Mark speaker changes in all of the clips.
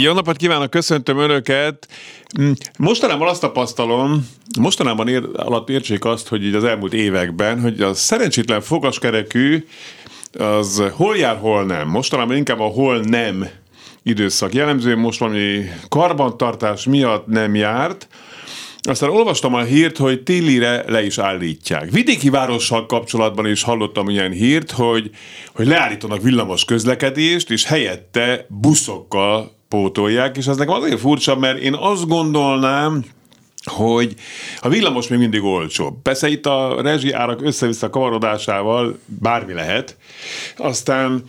Speaker 1: jó napot kívánok, köszöntöm Önöket! Mm, mostanában azt tapasztalom, mostanában ér, alatt értsék azt, hogy így az elmúlt években, hogy a szerencsétlen fogaskerekű az hol jár, hol nem. Mostanában inkább a hol nem időszak jellemző, most valami karbantartás miatt nem járt, aztán olvastam a hírt, hogy télire le is állítják. Vidéki várossal kapcsolatban is hallottam ilyen hírt, hogy, hogy leállítanak villamos közlekedést, és helyette buszokkal pótolják, és ez nekem azért furcsa, mert én azt gondolnám, hogy a villamos még mindig olcsóbb. Persze itt a rezsi árak össze-vissza kavarodásával bármi lehet. Aztán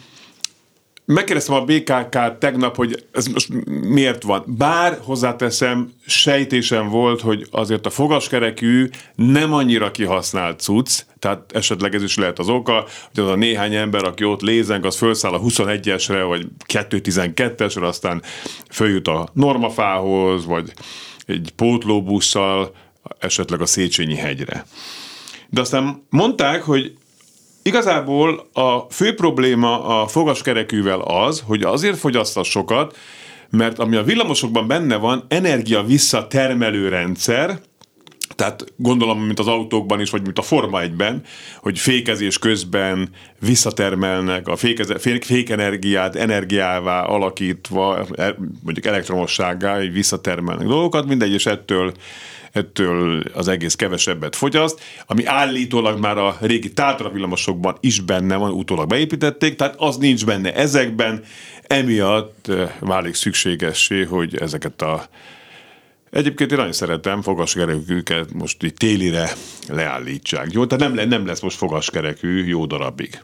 Speaker 1: Megkérdeztem a BKK tegnap, hogy ez most miért van. Bár hozzáteszem, sejtésem volt, hogy azért a fogaskerekű nem annyira kihasznált cucc, tehát esetleg ez is lehet az oka, hogy az a néhány ember, aki ott lézenk, az felszáll a 21-esre, vagy 212-esre, aztán följut a normafához, vagy egy pótlóbusszal, esetleg a Széchenyi hegyre. De aztán mondták, hogy Igazából a fő probléma a fogaskerekűvel az, hogy azért fogyasztasz sokat, mert ami a villamosokban benne van, energia visszatermelő rendszer, tehát gondolom, mint az autókban is, vagy mint a Forma 1-ben, hogy fékezés közben visszatermelnek a fékeze, fék, fékenergiát energiává alakítva, e, mondjuk elektromossággá, hogy visszatermelnek dolgokat, mindegy, és ettől ettől az egész kevesebbet fogyaszt, ami állítólag már a régi tátra villamosokban is benne van, utólag beépítették, tehát az nincs benne ezekben, emiatt válik szükségessé, hogy ezeket a Egyébként én nagyon szeretem fogaskerekűket most így télire leállítsák. Jó, tehát nem, nem lesz most fogaskerekű jó darabig.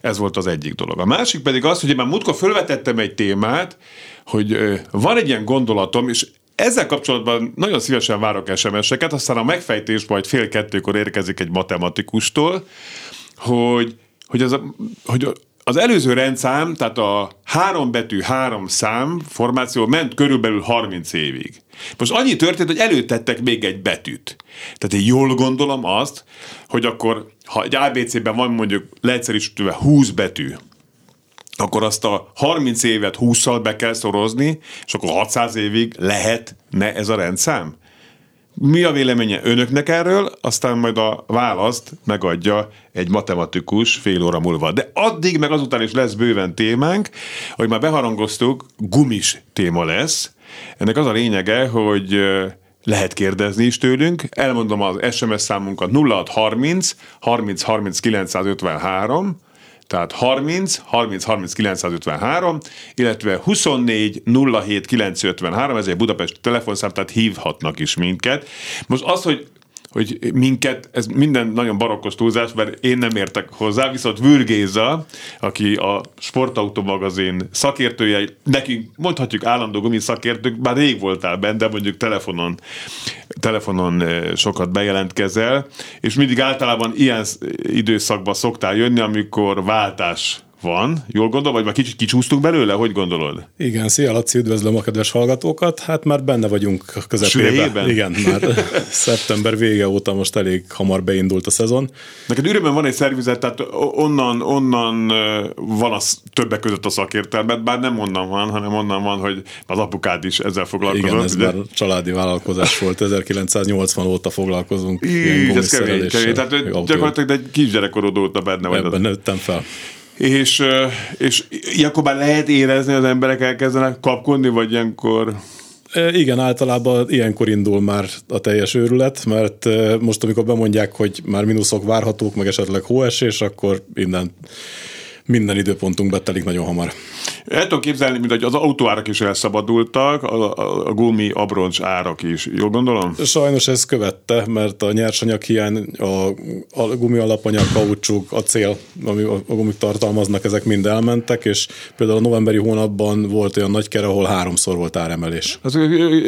Speaker 1: Ez volt az egyik dolog. A másik pedig az, hogy én már múltkor felvetettem egy témát, hogy van egy ilyen gondolatom, és ezzel kapcsolatban nagyon szívesen várok SMS-eket, aztán a megfejtés majd fél kettőkor érkezik egy matematikustól, hogy, hogy, az, a, hogy az előző rendszám, tehát a három betű, három szám formáció ment körülbelül 30 évig. Most annyi történt, hogy előtettek még egy betűt. Tehát én jól gondolom azt, hogy akkor, ha egy ABC-ben van mondjuk leegyszerűsítve 20 betű, akkor azt a 30 évet 20-szal be kell szorozni, és akkor 600 évig lehetne ez a rendszám? Mi a véleménye önöknek erről, aztán majd a választ megadja egy matematikus fél óra múlva. De addig, meg azután is lesz bőven témánk, hogy már beharangoztuk, gumis téma lesz. Ennek az a lényege, hogy lehet kérdezni is tőlünk. Elmondom az SMS számunkat 0630 30 30 953, tehát 30 30 30 953, illetve 24 07 953, ez egy Budapest telefonszám, tehát hívhatnak is minket. Most az, hogy hogy minket, ez minden nagyon barokkos túlzás, mert én nem értek hozzá, viszont Vürgéza, aki a Sportautó magazin szakértője, nekünk mondhatjuk állandó gumi szakértők, már rég voltál benne, de mondjuk telefonon, telefonon eh, sokat bejelentkezel, és mindig általában ilyen időszakban szoktál jönni, amikor váltás van, jól gondolom, vagy már kicsit kicsúsztunk belőle, hogy gondolod?
Speaker 2: Igen, szia Laci, üdvözlöm a kedves hallgatókat, hát már benne vagyunk a közepében. Igen, már szeptember vége óta most elég hamar beindult a szezon.
Speaker 1: Neked ürömben van egy szervizet, tehát onnan, onnan van az többek között a szakértelmet, bár nem onnan van, hanem onnan van, hogy az apukád is ezzel foglalkozott.
Speaker 2: Igen, ez ugye? már családi vállalkozás volt, 1980 óta foglalkozunk.
Speaker 1: Így, ez kemény, kemény. Tehát gyakorlatilag egy kisgyerekkorod óta benne vagy.
Speaker 2: Ebben nőttem fel.
Speaker 1: És, és ilyenkor már lehet érezni, az emberek elkezdenek kapkodni, vagy ilyenkor...
Speaker 2: Igen, általában ilyenkor indul már a teljes őrület, mert most, amikor bemondják, hogy már mínuszok várhatók, meg esetleg hóesés, akkor innen minden időpontunk betelik nagyon hamar.
Speaker 1: El tudom képzelni, mint hogy az autóárak is elszabadultak, a, a, a gumi abroncs árak is. Jól gondolom?
Speaker 2: Sajnos ez követte, mert a nyersanyag hiány, a, a gumi alapanyag, kaucsuk, acél, ami a, a gumik tartalmaznak, ezek mind elmentek, és például a novemberi hónapban volt olyan nagy kere, ahol háromszor volt áremelés.
Speaker 1: Az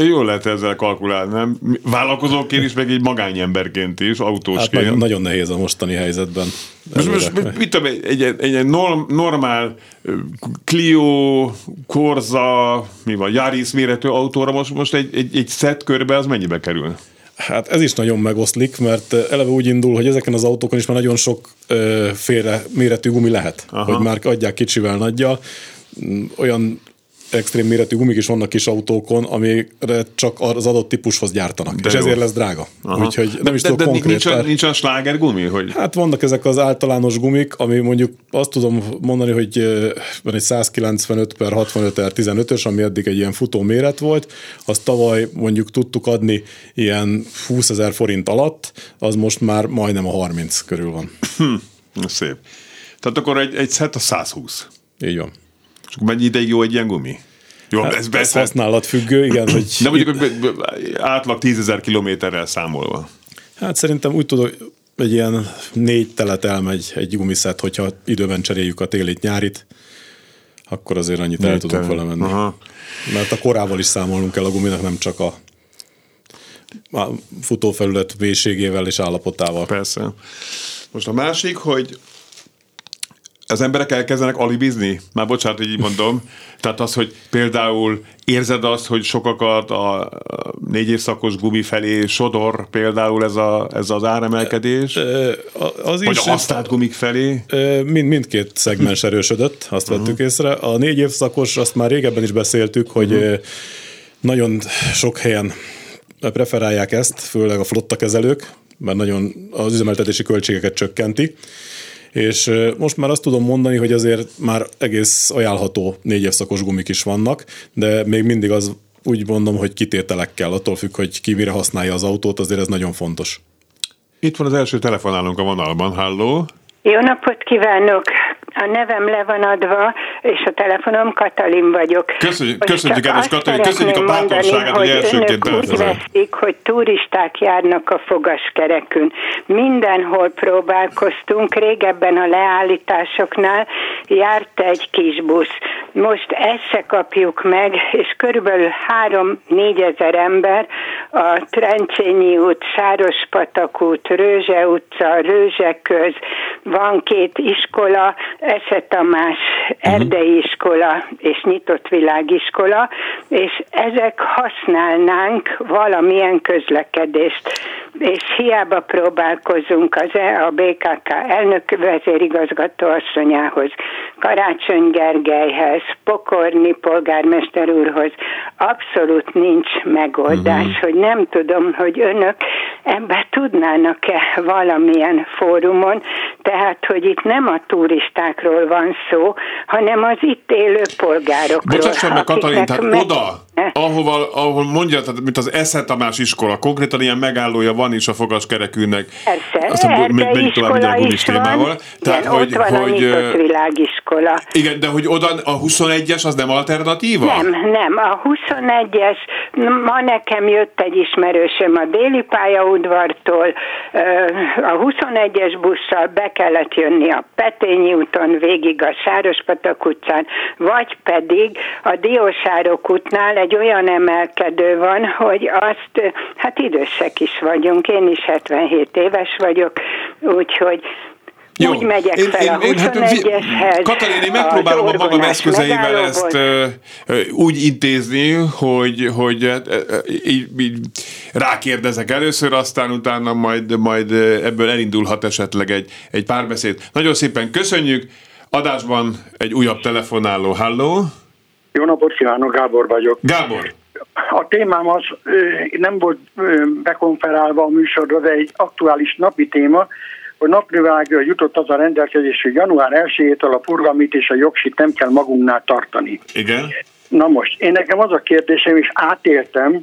Speaker 1: jól lehet ezzel kalkulálni, nem? Vállalkozóként is, meg egy magányemberként is, autósként. Hát
Speaker 2: nagyon, nehéz a mostani helyzetben.
Speaker 1: Most, most mit tudom, egy, egy, egy normál Clio, Corsa, mi van, Yaris méretű autóra most, most egy, egy, egy set körbe az mennyibe kerül?
Speaker 2: Hát ez is nagyon megoszlik, mert eleve úgy indul, hogy ezeken az autókon is már nagyon sok ö, félre méretű gumi lehet, Aha. hogy már adják kicsivel nagyja. Olyan extrém méretű gumik is vannak kis autókon, amire csak az adott típushoz gyártanak. De és jó. ezért lesz drága. Aha. Úgyhogy nem is de, tudok de, konkrét.
Speaker 1: Nincs, a, nincs a sláger gumi? Hogy...
Speaker 2: Hát vannak ezek az általános gumik, ami mondjuk azt tudom mondani, hogy van egy 195 per 65 per 15-ös, ami eddig egy ilyen futó méret volt, azt tavaly mondjuk tudtuk adni ilyen 20 ezer forint alatt, az most már majdnem a 30 körül van.
Speaker 1: Hm, szép. Tehát akkor egy, egy set a 120.
Speaker 2: Így van.
Speaker 1: És mennyi ideig jó egy ilyen gumi?
Speaker 2: Jó, hát, ez, ez használat függő, igen. Hogy
Speaker 1: De mondjuk átlag tízezer kilométerrel számolva.
Speaker 2: Hát szerintem úgy tudom, egy ilyen négy telet elmegy egy gumiszet, hogyha időben cseréljük a télit, nyárit, akkor azért annyit el tudunk vele menni. Aha. Mert a korával is számolnunk kell a guminak, nem csak a, a futófelület mélységével és állapotával.
Speaker 1: Persze. Most a másik, hogy az emberek elkezdenek alibizni? Már bocsánat, hogy így mondom. Tehát az, hogy például érzed azt, hogy sokakat a négy évszakos gumi felé sodor például ez, a, ez az áremelkedés? Az Vagy is, a használt gumik felé?
Speaker 2: Mind, mindkét szegmens erősödött, azt uh-huh. vettük észre. A négy évszakos, azt már régebben is beszéltük, hogy uh-huh. nagyon sok helyen preferálják ezt, főleg a flottakezelők, mert nagyon az üzemeltetési költségeket csökkenti és most már azt tudom mondani, hogy azért már egész ajánlható négy évszakos gumik is vannak, de még mindig az úgy mondom, hogy kitételekkel, attól függ, hogy ki mire használja az autót, azért ez nagyon fontos.
Speaker 1: Itt van az első telefonálunk a vonalban, halló!
Speaker 3: Jó napot kívánok! A nevem le van adva, és a telefonom Katalin vagyok.
Speaker 1: Köszönjük, köszönjük kedves Katalin, köszönjük a bátorságát, hogy, hogy elsőként
Speaker 3: úgy veszik, hogy turisták járnak a fogaskerekün. Mindenhol próbálkoztunk, régebben a leállításoknál járt egy kis busz. Most ezt se kapjuk meg, és körülbelül 3-4 ezer ember a Trencsényi út, Sárospatak út, Rőzse utca, Rőzseköz, van két iskola, Esze Tamás erdei iskola és nyitott világiskola, és ezek használnánk valamilyen közlekedést, és hiába próbálkozunk az e, a BKK elnök vezérigazgató asszonyához, Karácsony Gergelyhez, Pokorni polgármester úrhoz, abszolút nincs megoldás, uh-huh. hogy nem tudom, hogy önök ebbe tudnának-e valamilyen fórumon, tehát, hogy itt nem a turistákról van szó, hanem az itt élő polgárokról.
Speaker 1: Bocsásson meg, Katalin, tehát meg... oda, ahova, ahol mondja, tehát, mint az Esze Tamás iskola, konkrétan ilyen megállója van is a fogaskerekűnek.
Speaker 3: Persze, Aztán megyünk tovább a is témával.
Speaker 1: Tehát, igen, hogy,
Speaker 3: ott van hogy, a világiskola.
Speaker 1: Igen, de hogy oda a 21-es az nem alternatíva?
Speaker 3: Nem, nem. A 21-es, ma nekem jött egy ismerősöm a déli pályaudvartól, a 21-es busszal be kellett jönni a Petényi úton végig a Sárospatak utcán, vagy pedig a Diósárok útnál egy olyan emelkedő van, hogy azt, hát idősek is vagyunk, én is 77 éves vagyok, úgyhogy jó. Úgy megyek én, fel én, a 21-eshez. Hát,
Speaker 1: Katalin, én megpróbálom a magam eszközeivel ezt uh, úgy intézni, hogy, hogy uh, így, így rákérdezek először, aztán utána majd, majd ebből elindulhat esetleg egy, egy párbeszéd. Nagyon szépen köszönjük. Adásban egy újabb telefonáló. Halló!
Speaker 4: Jó napot kívánok, Gábor vagyok.
Speaker 1: Gábor!
Speaker 4: A témám az nem volt bekonferálva a műsorra, de egy aktuális napi téma, hogy naprivágra jutott az a rendelkezés, hogy január 1-től a forgalmit és a jogsit nem kell magunknál tartani.
Speaker 1: Igen.
Speaker 4: Na most, én nekem az a kérdésem, és átéltem,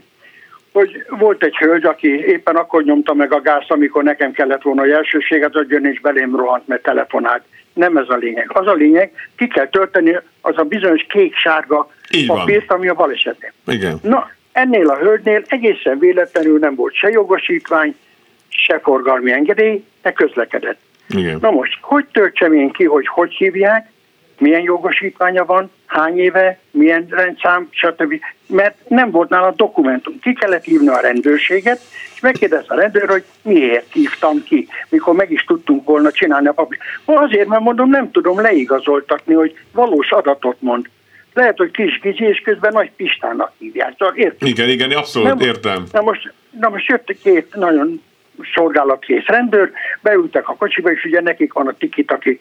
Speaker 4: hogy volt egy hölgy, aki éppen akkor nyomta meg a gázt, amikor nekem kellett volna a elsőséget adjon, és belém rohant, mert telefonált. Nem ez a lényeg. Az a lényeg, ki kell tölteni az a bizonyos kék-sárga papírt, ami a balesetén.
Speaker 1: Igen.
Speaker 4: Na, ennél a hölgynél egészen véletlenül nem volt se jogosítvány, se forgalmi engedély, de közlekedett.
Speaker 1: Igen.
Speaker 4: Na most, hogy töltsem én ki, hogy hogy hívják, milyen jogosítványa van, hány éve, milyen rendszám, stb. Mert nem volt nála dokumentum. Ki kellett hívni a rendőrséget, és megkérdezte a rendőr, hogy miért hívtam ki, mikor meg is tudtunk volna csinálni a papírt. Azért, mert mondom, nem tudom leigazoltatni, hogy valós adatot mond. Lehet, hogy kis Gizi, és közben nagy Pistának hívják. Csak
Speaker 1: értem. Igen, igen, abszolút nem, értem.
Speaker 4: Na most, na most jött két nagyon szolgálatkész rendőr, beültek a kocsiba, és ugye nekik van a tikit, aki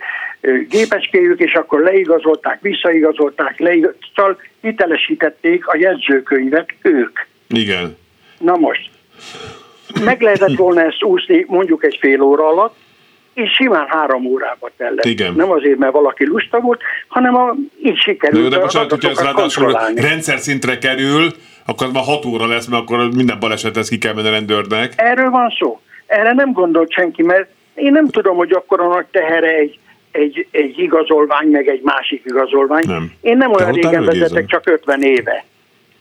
Speaker 4: gépecskéjük, és akkor leigazolták, visszaigazolták, leigazolták, szóval hitelesítették a jegyzőkönyvet ők.
Speaker 1: Igen.
Speaker 4: Na most, meg lehetett volna ezt úszni mondjuk egy fél óra alatt, és simán három órába tellett.
Speaker 1: Igen.
Speaker 4: Nem azért, mert valaki lusta volt, hanem a, így sikerült
Speaker 1: de, de most, hogyha ez ráadásul rendszer szintre kerül, akkor már hat óra lesz, mert akkor minden balesethez ki kell menni a rendőrnek.
Speaker 4: Erről van szó. Erre nem gondolt senki, mert én nem tudom, hogy akkor a nagy tehere egy, egy, egy igazolvány, meg egy másik igazolvány.
Speaker 1: Nem.
Speaker 4: Én nem olyan régen vezetek, csak 50 éve.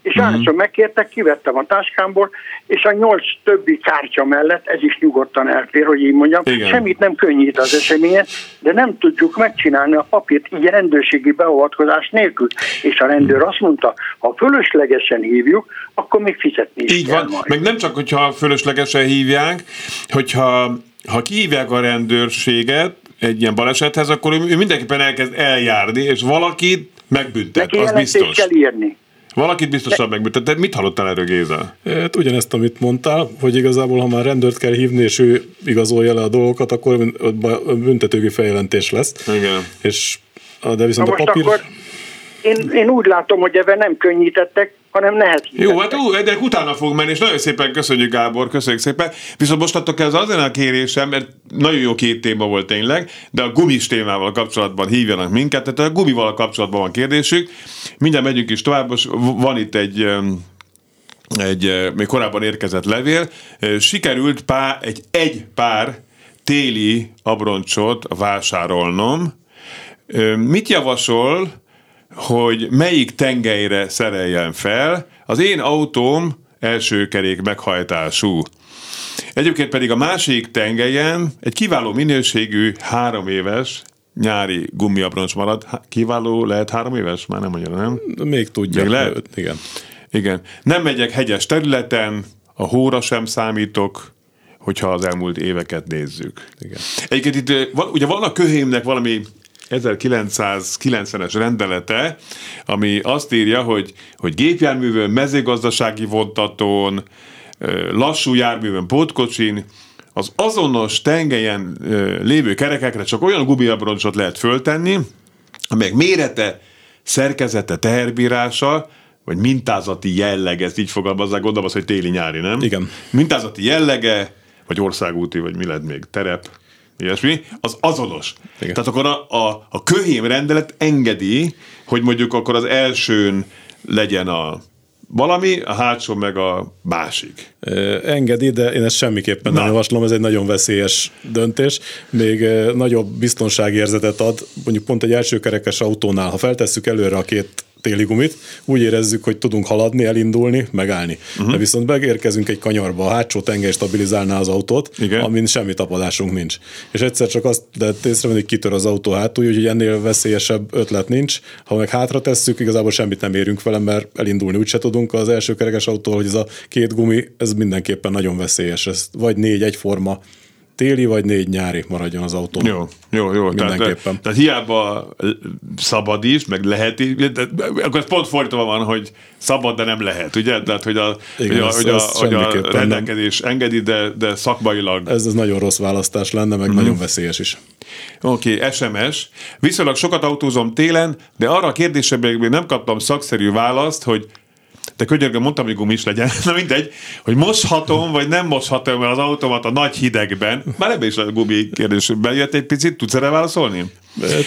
Speaker 4: És uh-huh. hányszor megkértek, kivettem a táskámból, és a nyolc többi kártya mellett, ez is nyugodtan elfér, hogy így mondjam,
Speaker 1: Igen.
Speaker 4: semmit nem könnyít az eseményet, de nem tudjuk megcsinálni a papírt így rendőrségi beavatkozás nélkül. És a rendőr azt mondta, ha fölöslegesen hívjuk, akkor még fizetni is
Speaker 1: Így
Speaker 4: kell
Speaker 1: van,
Speaker 4: majd.
Speaker 1: meg nem csak, hogyha fölöslegesen hívják, hogyha ha kihívják a rendőrséget egy ilyen balesethez, akkor ő mindenképpen elkezd eljárni, és valakit megbüntet,
Speaker 4: Neki
Speaker 1: az biztos.
Speaker 4: kell írni.
Speaker 1: Valakit biztosan megbüntet. De mit hallottál erről, Géza?
Speaker 2: Hát ugyanezt, amit mondtál, hogy igazából, ha már rendőrt kell hívni, és ő igazolja le a dolgokat, akkor büntetőgi feljelentés lesz.
Speaker 1: Igen.
Speaker 2: És, de viszont
Speaker 4: Na
Speaker 2: a papír... Akkor
Speaker 4: én, én úgy látom, hogy ebben nem könnyítettek, hanem nehezítettek.
Speaker 1: Jó, hát ú, de utána fog menni, és nagyon szépen köszönjük Gábor, köszönjük szépen. Viszont most adtok ez azért a kérésem, mert nagyon jó két téma volt tényleg, de a gumis témával kapcsolatban hívjanak minket, tehát a gumival kapcsolatban van kérdésük. Mindjárt megyünk is tovább, most van itt egy egy még korábban érkezett levél. Sikerült pár, egy, egy pár téli abroncsot vásárolnom. Mit javasol, hogy melyik tengelyre szereljen fel. Az én autóm első kerék meghajtású. Egyébként pedig a másik tengelyen egy kiváló minőségű három éves nyári gumiabroncs marad. Kiváló lehet három éves? Már nem annyira, nem?
Speaker 2: Még tudja. Még
Speaker 1: lehet?
Speaker 2: Igen.
Speaker 1: Igen. Nem megyek hegyes területen, a hóra sem számítok, hogyha az elmúlt éveket nézzük.
Speaker 2: Igen.
Speaker 1: Egyébként itt ugye van a köhémnek valami 1990-es rendelete, ami azt írja, hogy, hogy gépjárművön, mezőgazdasági vontatón, lassú járművön, pótkocsin, az azonos tengelyen lévő kerekekre csak olyan gumiabroncsot lehet föltenni, amelyek mérete, szerkezete, teherbírása, vagy mintázati jellege, ezt így fogalmazzák, gondolom az, hogy téli-nyári, nem?
Speaker 2: Igen.
Speaker 1: Mintázati jellege, vagy országúti, vagy mi lehet még, terep, ilyesmi, az azonos. Igen. Tehát akkor a, a, a köhém rendelet engedi, hogy mondjuk akkor az elsőn legyen a valami, a hátsó meg a másik.
Speaker 2: Ö, engedi, de én ezt semmiképpen Na. nem javaslom, ez egy nagyon veszélyes döntés. Még nagyobb biztonságérzetet ad, mondjuk pont egy elsőkerekes autónál, ha feltesszük előre a két téli gumit, úgy érezzük, hogy tudunk haladni, elindulni, megállni. Uh-huh. De viszont megérkezünk egy kanyarba, a hátsó tenger stabilizálná az autót, Igen. amin semmi tapadásunk nincs. És egyszer csak azt lehet észrevenni, hogy kitör az autó hátul, úgyhogy ennél veszélyesebb ötlet nincs. Ha meg hátra tesszük, igazából semmit nem érünk vele, mert elindulni úgyse tudunk az első kerekes autó, hogy ez a két gumi, ez mindenképpen nagyon veszélyes. Ez vagy négy egyforma téli vagy négy nyári maradjon az autó.
Speaker 1: Jó, jó, jó.
Speaker 2: Mindenképpen.
Speaker 1: Tehát, tehát hiába szabad is, meg lehet is, akkor ez pont fordítva van, hogy szabad, de nem lehet, ugye? Tehát, hogy a, Igen, hogy a, ez, hogy a, hogy a rendelkezés nem. engedi, de, de szakmailag.
Speaker 2: Ez, ez nagyon rossz választás lenne, meg mm. nagyon veszélyes is.
Speaker 1: Oké, okay, SMS. Viszonylag sokat autózom télen, de arra a kérdésre még nem kaptam szakszerű választ, hogy de könyörgöm, mondtam, hogy gumis legyen, na mindegy, hogy moshatom, vagy nem moshatom az automat a nagy hidegben. Már ebben is a gumi kérdés bejött egy picit, tudsz erre válaszolni?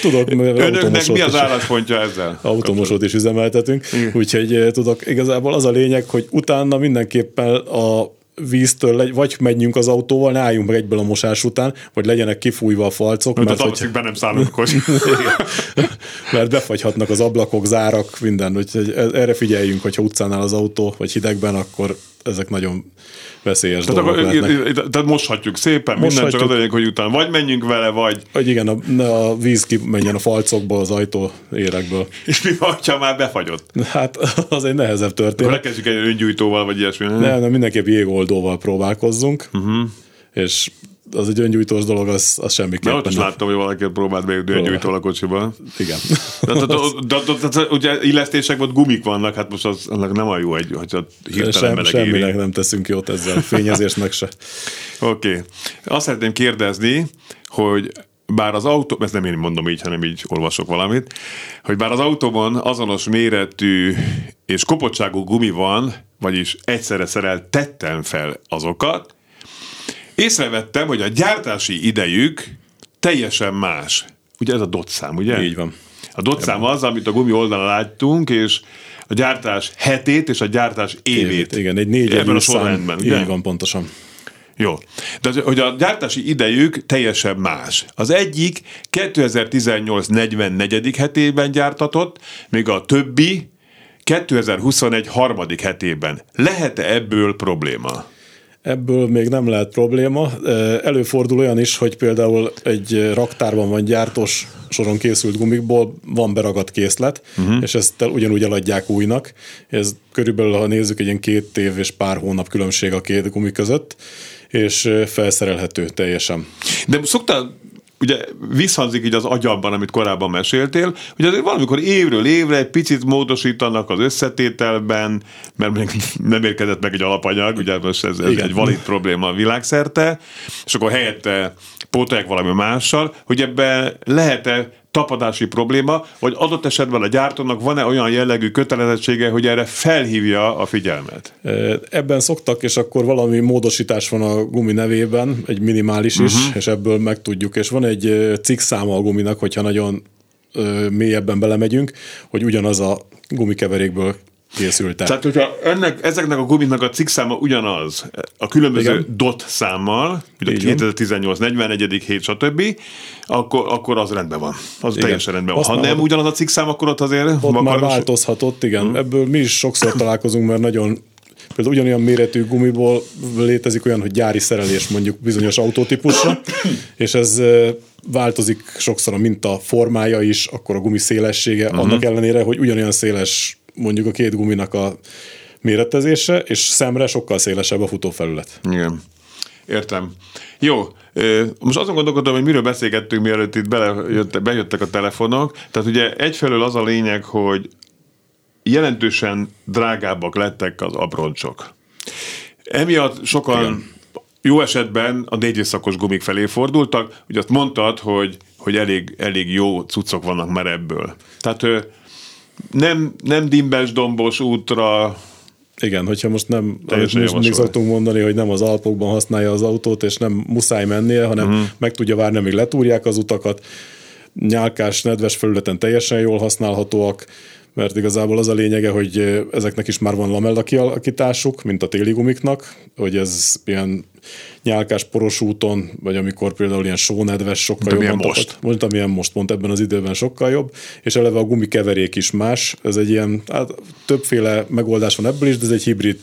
Speaker 2: Tudok,
Speaker 1: Önöknek mi az álláspontja ezzel?
Speaker 2: Automosót is üzemeltetünk, Igen. úgyhogy tudok, igazából az a lényeg, hogy utána mindenképpen a víztől, vagy menjünk az autóval, ne álljunk meg egyből a mosás után, vagy legyenek kifújva a falcok.
Speaker 1: Mert, mert hogy... be nem szállunk
Speaker 2: mert befagyhatnak az ablakok, zárak, minden. Úgyhogy erre figyeljünk, hogyha utcánál az autó, vagy hidegben, akkor ezek nagyon veszélyes tehát dolgok
Speaker 1: akkor, Tehát moshatjuk szépen, moshatjuk. minden csak az hogy utána vagy menjünk vele, vagy...
Speaker 2: Vagy igen, a, a víz menjen a falcokból, az ajtó érekből.
Speaker 1: És mi van, ha már befagyott?
Speaker 2: Hát az egy nehezebb történet.
Speaker 1: Akkor lekezdjük egy öngyújtóval, vagy ilyesmi. Nem,
Speaker 2: nem mindenképp jégoldóval próbálkozzunk. Uh-huh. És az egy öngyújtós dolog, az, az semmiképpen.
Speaker 1: De ott is láttam, hogy valaki próbált bejutni öngyújtól a kocsiba.
Speaker 2: Igen.
Speaker 1: De, ugye illesztések, ott gumik vannak, hát most az annak nem a jó, egy, hogy a hirtelen
Speaker 2: Sem, Semminek nem teszünk jót ezzel, fényezésnek se.
Speaker 1: Oké. Okay. Azt szeretném kérdezni, hogy bár az autó, ezt nem én mondom így, hanem így olvasok valamit, hogy bár az autóban azonos méretű és kopottságú gumi van, vagyis egyszerre szereltettem fel azokat, Észrevettem, hogy a gyártási idejük teljesen más. Ugye ez a dot szám, ugye?
Speaker 2: Így van.
Speaker 1: A dot szám az, amit a gumi oldalon láttunk, és a gyártás hetét és a gyártás évét. évét
Speaker 2: igen, egy négy Ebben a sorrendben? Így van, pontosan.
Speaker 1: Jó. De hogy a gyártási idejük teljesen más. Az egyik 2018 44. hetében gyártatott, még a többi 2021 harmadik hetében. Lehet-e ebből probléma?
Speaker 2: Ebből még nem lehet probléma. Előfordul olyan is, hogy például egy raktárban van gyártós soron készült gumikból van beragadt készlet, uh-huh. és ezt ugyanúgy eladják újnak. Ez körülbelül, ha nézzük, egy ilyen két év és pár hónap különbség a két gumi között, és felszerelhető teljesen.
Speaker 1: De szoktál ugye visszhangzik így az agyamban, amit korábban meséltél, hogy azért valamikor évről évre egy picit módosítanak az összetételben, mert még nem érkezett meg egy alapanyag, ugye most ez, ez egy valid probléma világszerte, és akkor helyette pótolják valami mással, hogy ebben lehet-e tapadási probléma, vagy adott esetben a gyártónak van-e olyan jellegű kötelezettsége, hogy erre felhívja a figyelmet?
Speaker 2: Ebben szoktak, és akkor valami módosítás van a gumi nevében, egy minimális is, uh-huh. és ebből megtudjuk. És van egy cikk száma a guminak, hogyha nagyon mélyebben belemegyünk, hogy ugyanaz a gumikeverékből készült el.
Speaker 1: Tehát, hogyha ennek, ezeknek a gumiknak a cikkszáma ugyanaz, a különböző Igen. dot számmal, ugye 2018, 41. hét, stb., akkor, akkor az rendben van. Az igen. teljesen rendben van. Ha nem ugyanaz a cikkszám, akkor ott azért...
Speaker 2: Ott már változhatott, igen. Hmm. Ebből mi is sokszor találkozunk, mert nagyon például ugyanolyan méretű gumiból létezik olyan, hogy gyári szerelés mondjuk bizonyos autótípusra, és ez változik sokszor a minta formája is, akkor a gumi szélessége, uh-huh. annak ellenére, hogy ugyanolyan széles mondjuk a két guminak a méretezése, és szemre sokkal szélesebb a futófelület.
Speaker 1: Igen. Értem. Jó, most azon gondolkodom, hogy miről beszélgettünk, mielőtt itt belejött, bejöttek a telefonok. Tehát ugye egyfelől az a lényeg, hogy jelentősen drágábbak lettek az abroncsok. Emiatt sokan Igen. jó esetben a négy szakos gumik felé fordultak. Ugye azt mondtad, hogy, hogy elég, elég jó cuccok vannak már ebből. Tehát nem, nem dimbes dombos útra
Speaker 2: igen, hogyha most nem, amit mindig szoktunk mondani, hogy nem az Alpokban használja az autót, és nem muszáj mennie, hanem uh-huh. meg tudja várni, amíg letúrják az utakat. Nyálkás, nedves felületen teljesen jól használhatóak, mert igazából az a lényege, hogy ezeknek is már van lamella kialakításuk, mint a téli gumiknak, hogy ez ilyen nyálkás poros úton, vagy amikor például ilyen sónedves sokkal
Speaker 1: jobb. Milyen most.
Speaker 2: Mondta, milyen most pont ebben az időben sokkal jobb, és eleve a gumikeverék is más, ez egy ilyen, hát többféle megoldás van ebből is, de ez egy hibrid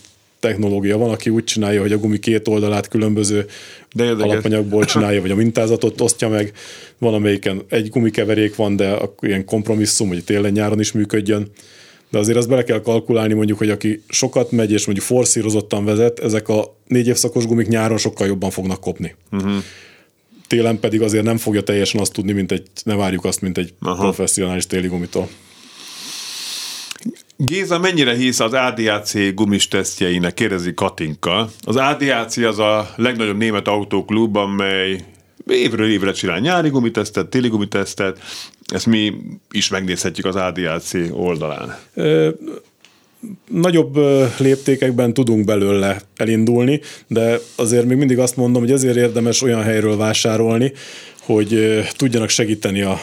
Speaker 2: technológia van, aki úgy csinálja, hogy a gumi két oldalát különböző de alapanyagból csinálja, vagy a mintázatot osztja meg. Van, amelyiken egy gumikeverék van, de ilyen kompromisszum, hogy télen-nyáron is működjön. De azért azt bele kell kalkulálni mondjuk, hogy aki sokat megy és mondjuk forszírozottan vezet, ezek a négy évszakos gumik nyáron sokkal jobban fognak kopni. Uh-huh. Télen pedig azért nem fogja teljesen azt tudni, mint egy, ne várjuk azt, mint egy Aha. professzionális téli gumitól.
Speaker 1: Géza mennyire hisz az ADAC gumis tesztjeinek, kérdezi Katinka. Az ADAC az a legnagyobb német autóklub, amely évről évre csinál nyári gumitesztet, téli gumitesztet, ezt mi is megnézhetjük az ADAC oldalán. Ö,
Speaker 2: nagyobb léptékekben tudunk belőle elindulni, de azért még mindig azt mondom, hogy ezért érdemes olyan helyről vásárolni, hogy tudjanak segíteni a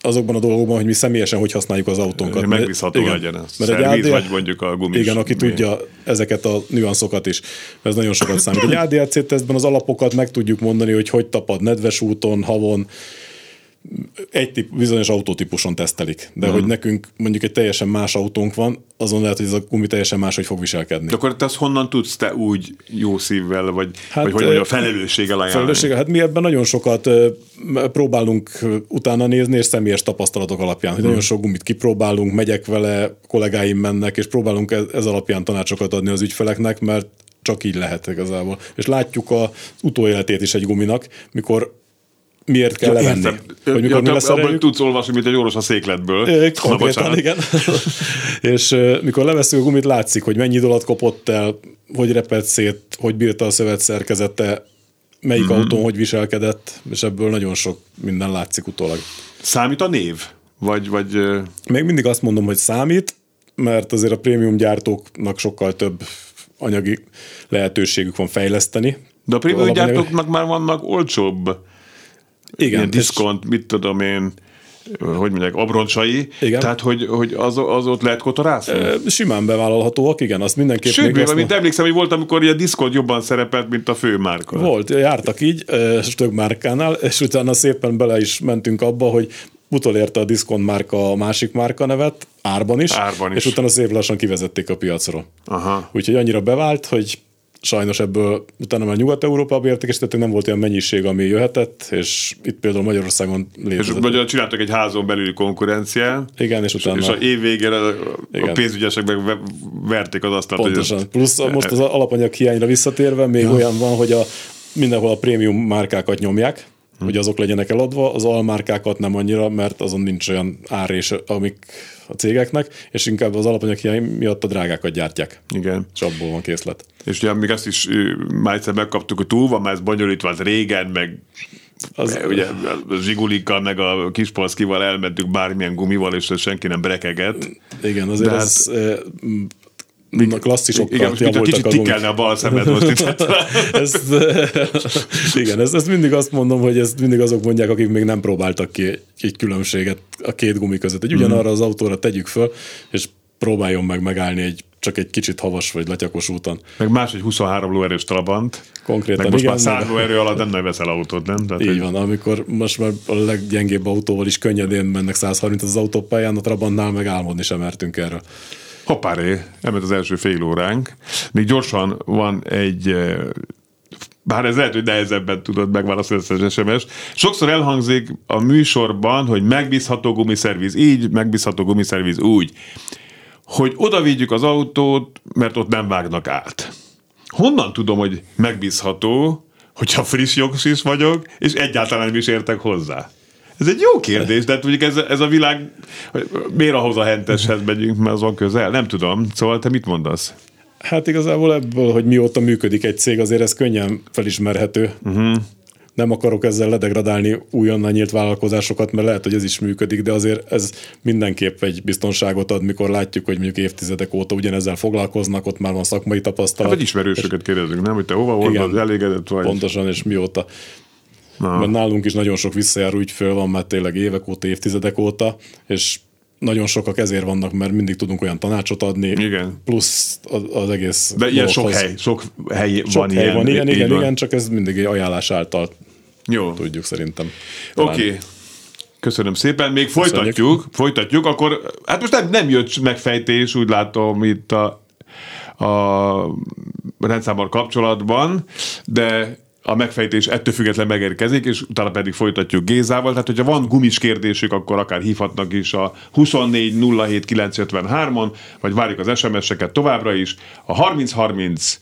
Speaker 2: azokban a dolgokban, hogy mi személyesen hogy használjuk az autónkat.
Speaker 1: Megbízható igen, legyen. Mert egy ADL, vagy mondjuk a gumis.
Speaker 2: Igen, aki mi? tudja ezeket a nüanszokat is, ez nagyon sokat számít. Egy ADLC tesztben az alapokat meg tudjuk mondani, hogy hogy tapad nedves úton, havon, egy tip, bizonyos autótípuson tesztelik, de mm. hogy nekünk mondjuk egy teljesen más autónk van, azon lehet, hogy ez a gumi teljesen máshogy fog viselkedni.
Speaker 1: De akkor te azt honnan tudsz te úgy jó szívvel, vagy, hát, vagy hogy mondjam, felelősséggel ajánlani? Felelősséggel,
Speaker 2: hát mi ebben nagyon sokat próbálunk utána nézni, és személyes tapasztalatok alapján, hogy mm. nagyon sok gumit kipróbálunk, megyek vele, kollégáim mennek, és próbálunk ez, ez alapján tanácsokat adni az ügyfeleknek, mert csak így lehet igazából. És látjuk az utóéletét is egy guminak, mikor miért kell ja, levenni.
Speaker 1: Hogy mikor ja, mi abban tudsz olvasni, mint egy orvos a székletből.
Speaker 2: É, konkrétan, igen. és mikor leveszünk a gumit, látszik, hogy mennyi dolat kopott el, hogy repett szét, hogy bírta a szövet szerkezete, melyik mm-hmm. autón hogy viselkedett, és ebből nagyon sok minden látszik utólag.
Speaker 1: Számít a név? Vagy, vagy...
Speaker 2: Még mindig azt mondom, hogy számít, mert azért a prémium gyártóknak sokkal több anyagi lehetőségük van fejleszteni.
Speaker 1: De a prémium gyártóknak már vannak olcsóbb igen, ilyen diszkont, mit tudom én, hogy mondják, abroncsai, igen. tehát hogy, hogy az, az ott lehet kotorászni? E,
Speaker 2: simán bevállalhatóak, igen, azt mindenképp.
Speaker 1: Sőt, még mint emlékszem, hogy volt, amikor a diszkont jobban szerepelt, mint a fő márka.
Speaker 2: Volt, jártak így, több márkánál, és utána szépen bele is mentünk abba, hogy utolérte a diszkont márka a másik márka nevet, árban is, árban is. és utána szép lassan kivezették a piacra. Aha. Úgyhogy annyira bevált, hogy sajnos ebből utána már Nyugat-Európába értékesítettünk, nem volt olyan mennyiség, ami jöhetett, és itt például Magyarországon
Speaker 1: létezett. És magyar csináltak egy házon belüli konkurenciát.
Speaker 2: Igen, és utána...
Speaker 1: És a év végére a igen. pénzügyesek meg verték az asztalt.
Speaker 2: Pontosan. Hogy Plusz most az alapanyag hiányra visszatérve még ja. olyan van, hogy a, mindenhol a prémium márkákat nyomják, hm. hogy azok legyenek eladva, az almárkákat nem annyira, mert azon nincs olyan árés, amik a cégeknek, és inkább az alapanyag miatt a drágákat gyártják.
Speaker 1: Igen.
Speaker 2: És abból van készlet.
Speaker 1: És ugye még azt is már egyszer megkaptuk, hogy túl van, mert ez bonyolítva, az régen, meg az, ugye a zsigulikkal, meg a kispolszkival elmentünk bármilyen gumival, és senki nem brekeget.
Speaker 2: Igen, azért De az hát, a klasszisokkal
Speaker 1: igen, most a kicsit tikelne a bal szemed most itt.
Speaker 2: ezt, igen, ezt, ezt, mindig azt mondom, hogy ezt mindig azok mondják, akik még nem próbáltak ki egy különbséget a két gumi között. Egy ugyanarra az autóra tegyük föl, és próbáljon meg megállni egy csak egy kicsit havas vagy letyakos úton.
Speaker 1: Meg más egy 23 lóerős Trabant. Konkrétan, meg most igen, már 100 lóerő alatt nem nagyon veszel autót, nem?
Speaker 2: Tehát, így hogy... van, amikor most már a leggyengébb autóval is könnyedén mennek 130 az autópályán, a Trabantnál meg álmodni sem mertünk erről.
Speaker 1: Hoppáré, elment az első fél óránk. Még gyorsan van egy eh, bár ez lehet, hogy nehezebben tudod megválaszolni ezt az sms Sokszor elhangzik a műsorban, hogy megbízható gumiszerviz így, megbízható gumiszerviz úgy, hogy oda vigyük az autót, mert ott nem vágnak át. Honnan tudom, hogy megbízható, hogyha friss jogsis vagyok, és egyáltalán nem is értek hozzá? Ez egy jó kérdés, de hát mondjuk ez, ez a világ, miért ahhoz a henteshez megyünk, mert az van közel? Nem tudom. Szóval te mit mondasz?
Speaker 2: Hát igazából ebből, hogy mióta működik egy cég, azért ez könnyen felismerhető. Uh-huh. Nem akarok ezzel ledegradálni újonnan nyílt vállalkozásokat, mert lehet, hogy ez is működik, de azért ez mindenképp egy biztonságot ad, mikor látjuk, hogy mondjuk évtizedek óta ugyanezzel foglalkoznak, ott már van szakmai tapasztalat. Hát,
Speaker 1: vagy ismerősöket kérdezünk, nem? Hogy te hova voltad, elégedett vagy?
Speaker 2: Pontosan, és mióta. Na. Mert nálunk is nagyon sok visszajáró ügyfél van, mert tényleg évek óta, évtizedek óta, és nagyon sokak ezért vannak, mert mindig tudunk olyan tanácsot adni.
Speaker 1: Igen.
Speaker 2: Plusz az, az egész...
Speaker 1: De ilyen sok hely, sok hely
Speaker 2: sok van hely ilyen. Van, igen, igen, van. igen, csak ez mindig egy ajánlás által Jó. tudjuk szerintem.
Speaker 1: Oké. Okay. Köszönöm szépen. Még Köszönjük. folytatjuk, folytatjuk, akkor hát most nem, nem jött megfejtés, úgy látom itt a, a rendszámmal kapcsolatban, de a megfejtés ettől független megérkezik, és utána pedig folytatjuk Gézával. Tehát, hogyha van gumis kérdésük, akkor akár hívhatnak is a 24 07 953-on, vagy várjuk az SMS-eket továbbra is a 30 30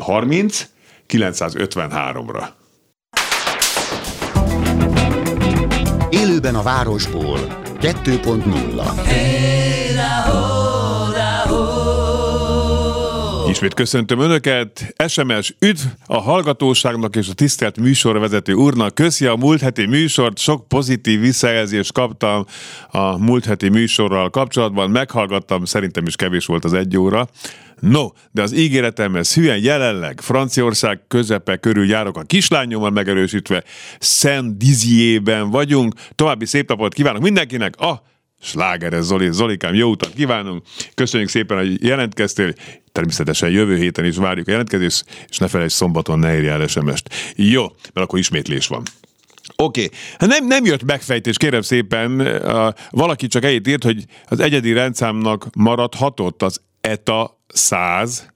Speaker 1: 30 953-ra.
Speaker 5: Élőben a városból 2.0
Speaker 1: Ismét köszöntöm Önöket. SMS üdv a hallgatóságnak és a tisztelt műsorvezető úrnak. Köszi a múlt heti műsort, sok pozitív visszajelzést kaptam a múlt heti műsorral kapcsolatban. Meghallgattam, szerintem is kevés volt az egy óra. No, de az ígéretemhez hülyen jelenleg Franciaország közepe körül járok a kislányommal megerősítve Szent Diziében vagyunk. További szép napot kívánok mindenkinek! A Slágeres Zoli, Zolikám, jó utat kívánunk! Köszönjük szépen, hogy jelentkeztél. Természetesen jövő héten is várjuk a jelentkezést, és ne felejtsd szombaton ne írjál SMS-t. Jó, mert akkor ismétlés van. Oké, okay. hát nem, nem jött megfejtés, kérem szépen. A, valaki csak egyet írt, hogy az egyedi rendszámnak maradhatott az ETA 100.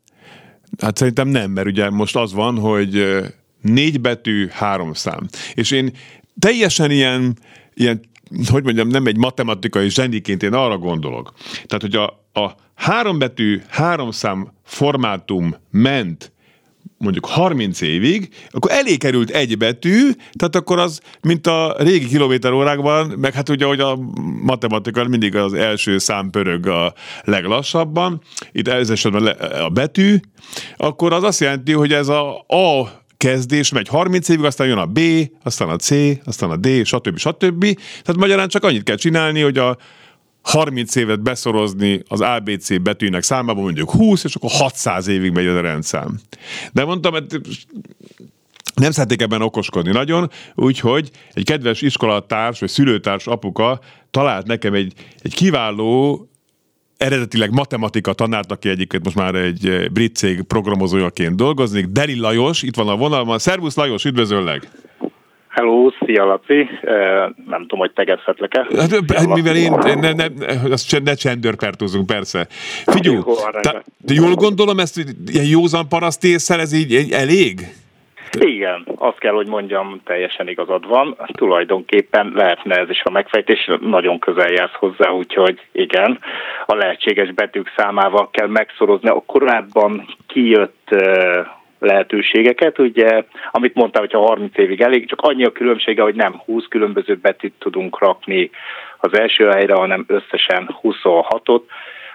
Speaker 1: Hát szerintem nem, mert ugye most az van, hogy négy betű, három szám. És én teljesen ilyen, ilyen hogy mondjam, nem egy matematikai zseniként én arra gondolok. Tehát, hogy a, a három betű, három szám formátum ment mondjuk 30 évig, akkor elé került egy betű, tehát akkor az, mint a régi kilométer órákban, meg hát ugye, hogy a matematika mindig az első szám pörög a leglassabban, itt ez esetben a betű, akkor az azt jelenti, hogy ez a A kezdés megy 30 évig, aztán jön a B, aztán a C, aztán a D, stb. stb. Tehát magyarán csak annyit kell csinálni, hogy a 30 évet beszorozni az ABC betűnek számába, mondjuk 20, és akkor 600 évig megy ez a rendszám. De mondtam, hogy nem szeretnék ebben okoskodni nagyon, úgyhogy egy kedves iskolatárs vagy szülőtárs apuka talált nekem egy, egy kiváló eredetileg matematika tanárt, aki egyébként most már egy brit cég programozójaként dolgozik. Deli Lajos, itt van a vonalban. Szervusz Lajos, üdvözöllek!
Speaker 6: Hello, szia Laci, nem tudom, hogy tegezhetlek-e.
Speaker 1: Hát, hát mivel én, ne, ne, azt ne csendőrpertúzunk, persze. Figyelj, jól gondolom, ezt ilyen józan paraszt észre, ez így elég?
Speaker 6: Igen, azt kell, hogy mondjam, teljesen igazad van. Tulajdonképpen lehetne ez is a megfejtés, nagyon közel jársz hozzá, úgyhogy igen, a lehetséges betűk számával kell megszorozni a korábban kijött lehetőségeket, ugye, amit mondtam, hogy ha 30 évig elég, csak annyi a különbsége, hogy nem 20 különböző betűt tudunk rakni az első helyre, hanem összesen 26-ot,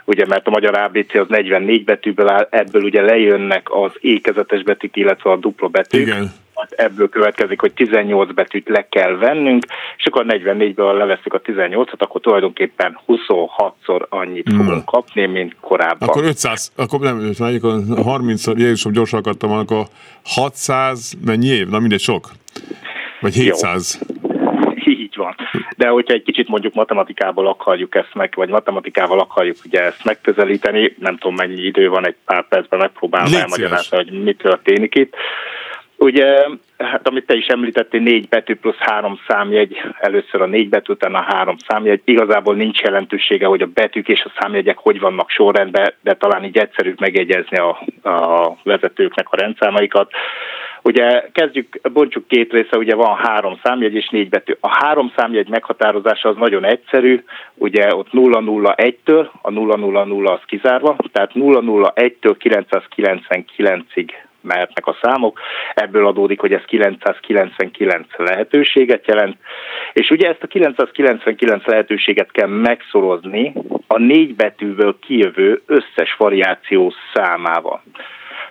Speaker 6: ugye mert a magyar ABC az 44 betűből áll, ebből ugye lejönnek az ékezetes betűk, illetve a dupla betűk. Igen. Hát ebből következik, hogy 18 betűt le kell vennünk, és akkor 44-ből leveszünk a 18-at, akkor tulajdonképpen 26-szor annyit hmm. fogunk kapni, mint korábban.
Speaker 1: Akkor 500, akkor nem, a 30 Jézusom gyorsan akartam, akkor 600, mennyi év? Na mindegy, sok. Vagy 700. Jó
Speaker 6: van. De hogyha egy kicsit mondjuk matematikából akarjuk ezt meg, vagy matematikával akarjuk ugye ezt megközelíteni, nem tudom mennyi idő van, egy pár percben megpróbálom elmagyarázni, hogy mi történik itt. Ugye, hát amit te is említettél, négy betű plusz három számjegy, először a négy betű, utána a három számjegy. Igazából nincs jelentősége, hogy a betűk és a számjegyek hogy vannak sorrendben, de talán így egyszerűbb megjegyezni a, a vezetőknek a rendszámaikat. Ugye kezdjük, bontsuk két része, ugye van három számjegy és négy betű. A három számjegy meghatározása az nagyon egyszerű, ugye ott 001-től, a 000 az kizárva, tehát 001-től 999-ig mehetnek a számok, ebből adódik, hogy ez 999 lehetőséget jelent, és ugye ezt a 999 lehetőséget kell megszorozni a négy betűből kijövő összes variáció számával.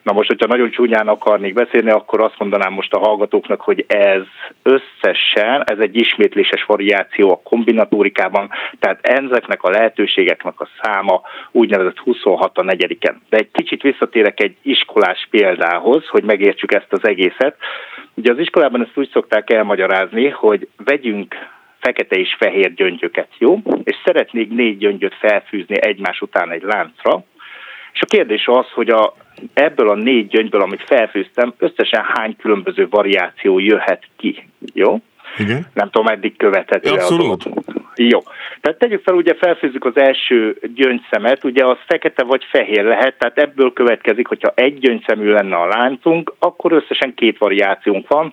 Speaker 6: Na most, hogyha nagyon csúnyán akarnék beszélni, akkor azt mondanám most a hallgatóknak, hogy ez összesen, ez egy ismétléses variáció a kombinatórikában, tehát ezeknek a lehetőségeknek a száma úgynevezett 26 a negyediken. De egy kicsit visszatérek egy iskolás példához, hogy megértsük ezt az egészet. Ugye az iskolában ezt úgy szokták elmagyarázni, hogy vegyünk fekete és fehér gyöngyöket, jó? És szeretnék négy gyöngyöt felfűzni egymás után egy láncra, és a kérdés az, hogy a, ebből a négy gyöngyből, amit felfőztem, összesen hány különböző variáció jöhet ki. Jó?
Speaker 1: Igen.
Speaker 6: Nem tudom, eddig követhető
Speaker 1: Abszolút.
Speaker 6: Jó. Tehát tegyük fel, ugye felfőzzük az első gyöngyszemet, ugye az fekete vagy fehér lehet, tehát ebből következik, hogyha egy gyöngyszemű lenne a láncunk, akkor összesen két variációnk van,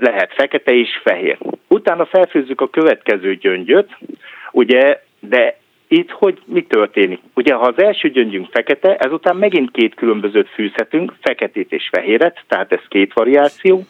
Speaker 6: lehet fekete és fehér. Utána felfőzzük a következő gyöngyöt, ugye, de itt hogy mi történik? Ugye, ha az első gyöngyünk fekete, ezután megint két különbözőt fűzhetünk, feketét és fehéret, tehát ez két variáció.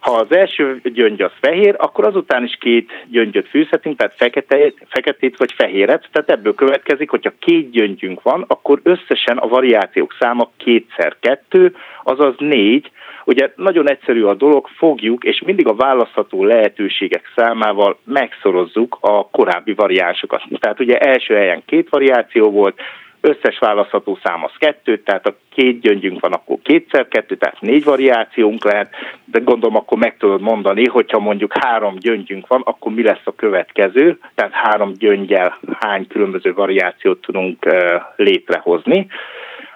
Speaker 6: Ha az első gyöngy az fehér, akkor azután is két gyöngyöt fűzhetünk, tehát fekete, feketét vagy fehéret, tehát ebből következik, hogyha két gyöngyünk van, akkor összesen a variációk száma kétszer kettő, azaz négy, Ugye nagyon egyszerű a dolog, fogjuk, és mindig a választható lehetőségek számával megszorozzuk a korábbi variánsokat. Tehát ugye első helyen két variáció volt, összes választható szám az kettő, tehát a két gyöngyünk van, akkor kétszer kettő, tehát négy variációnk lehet, de gondolom akkor meg tudod mondani, hogyha mondjuk három gyöngyünk van, akkor mi lesz a következő, tehát három gyöngyel hány különböző variációt tudunk létrehozni.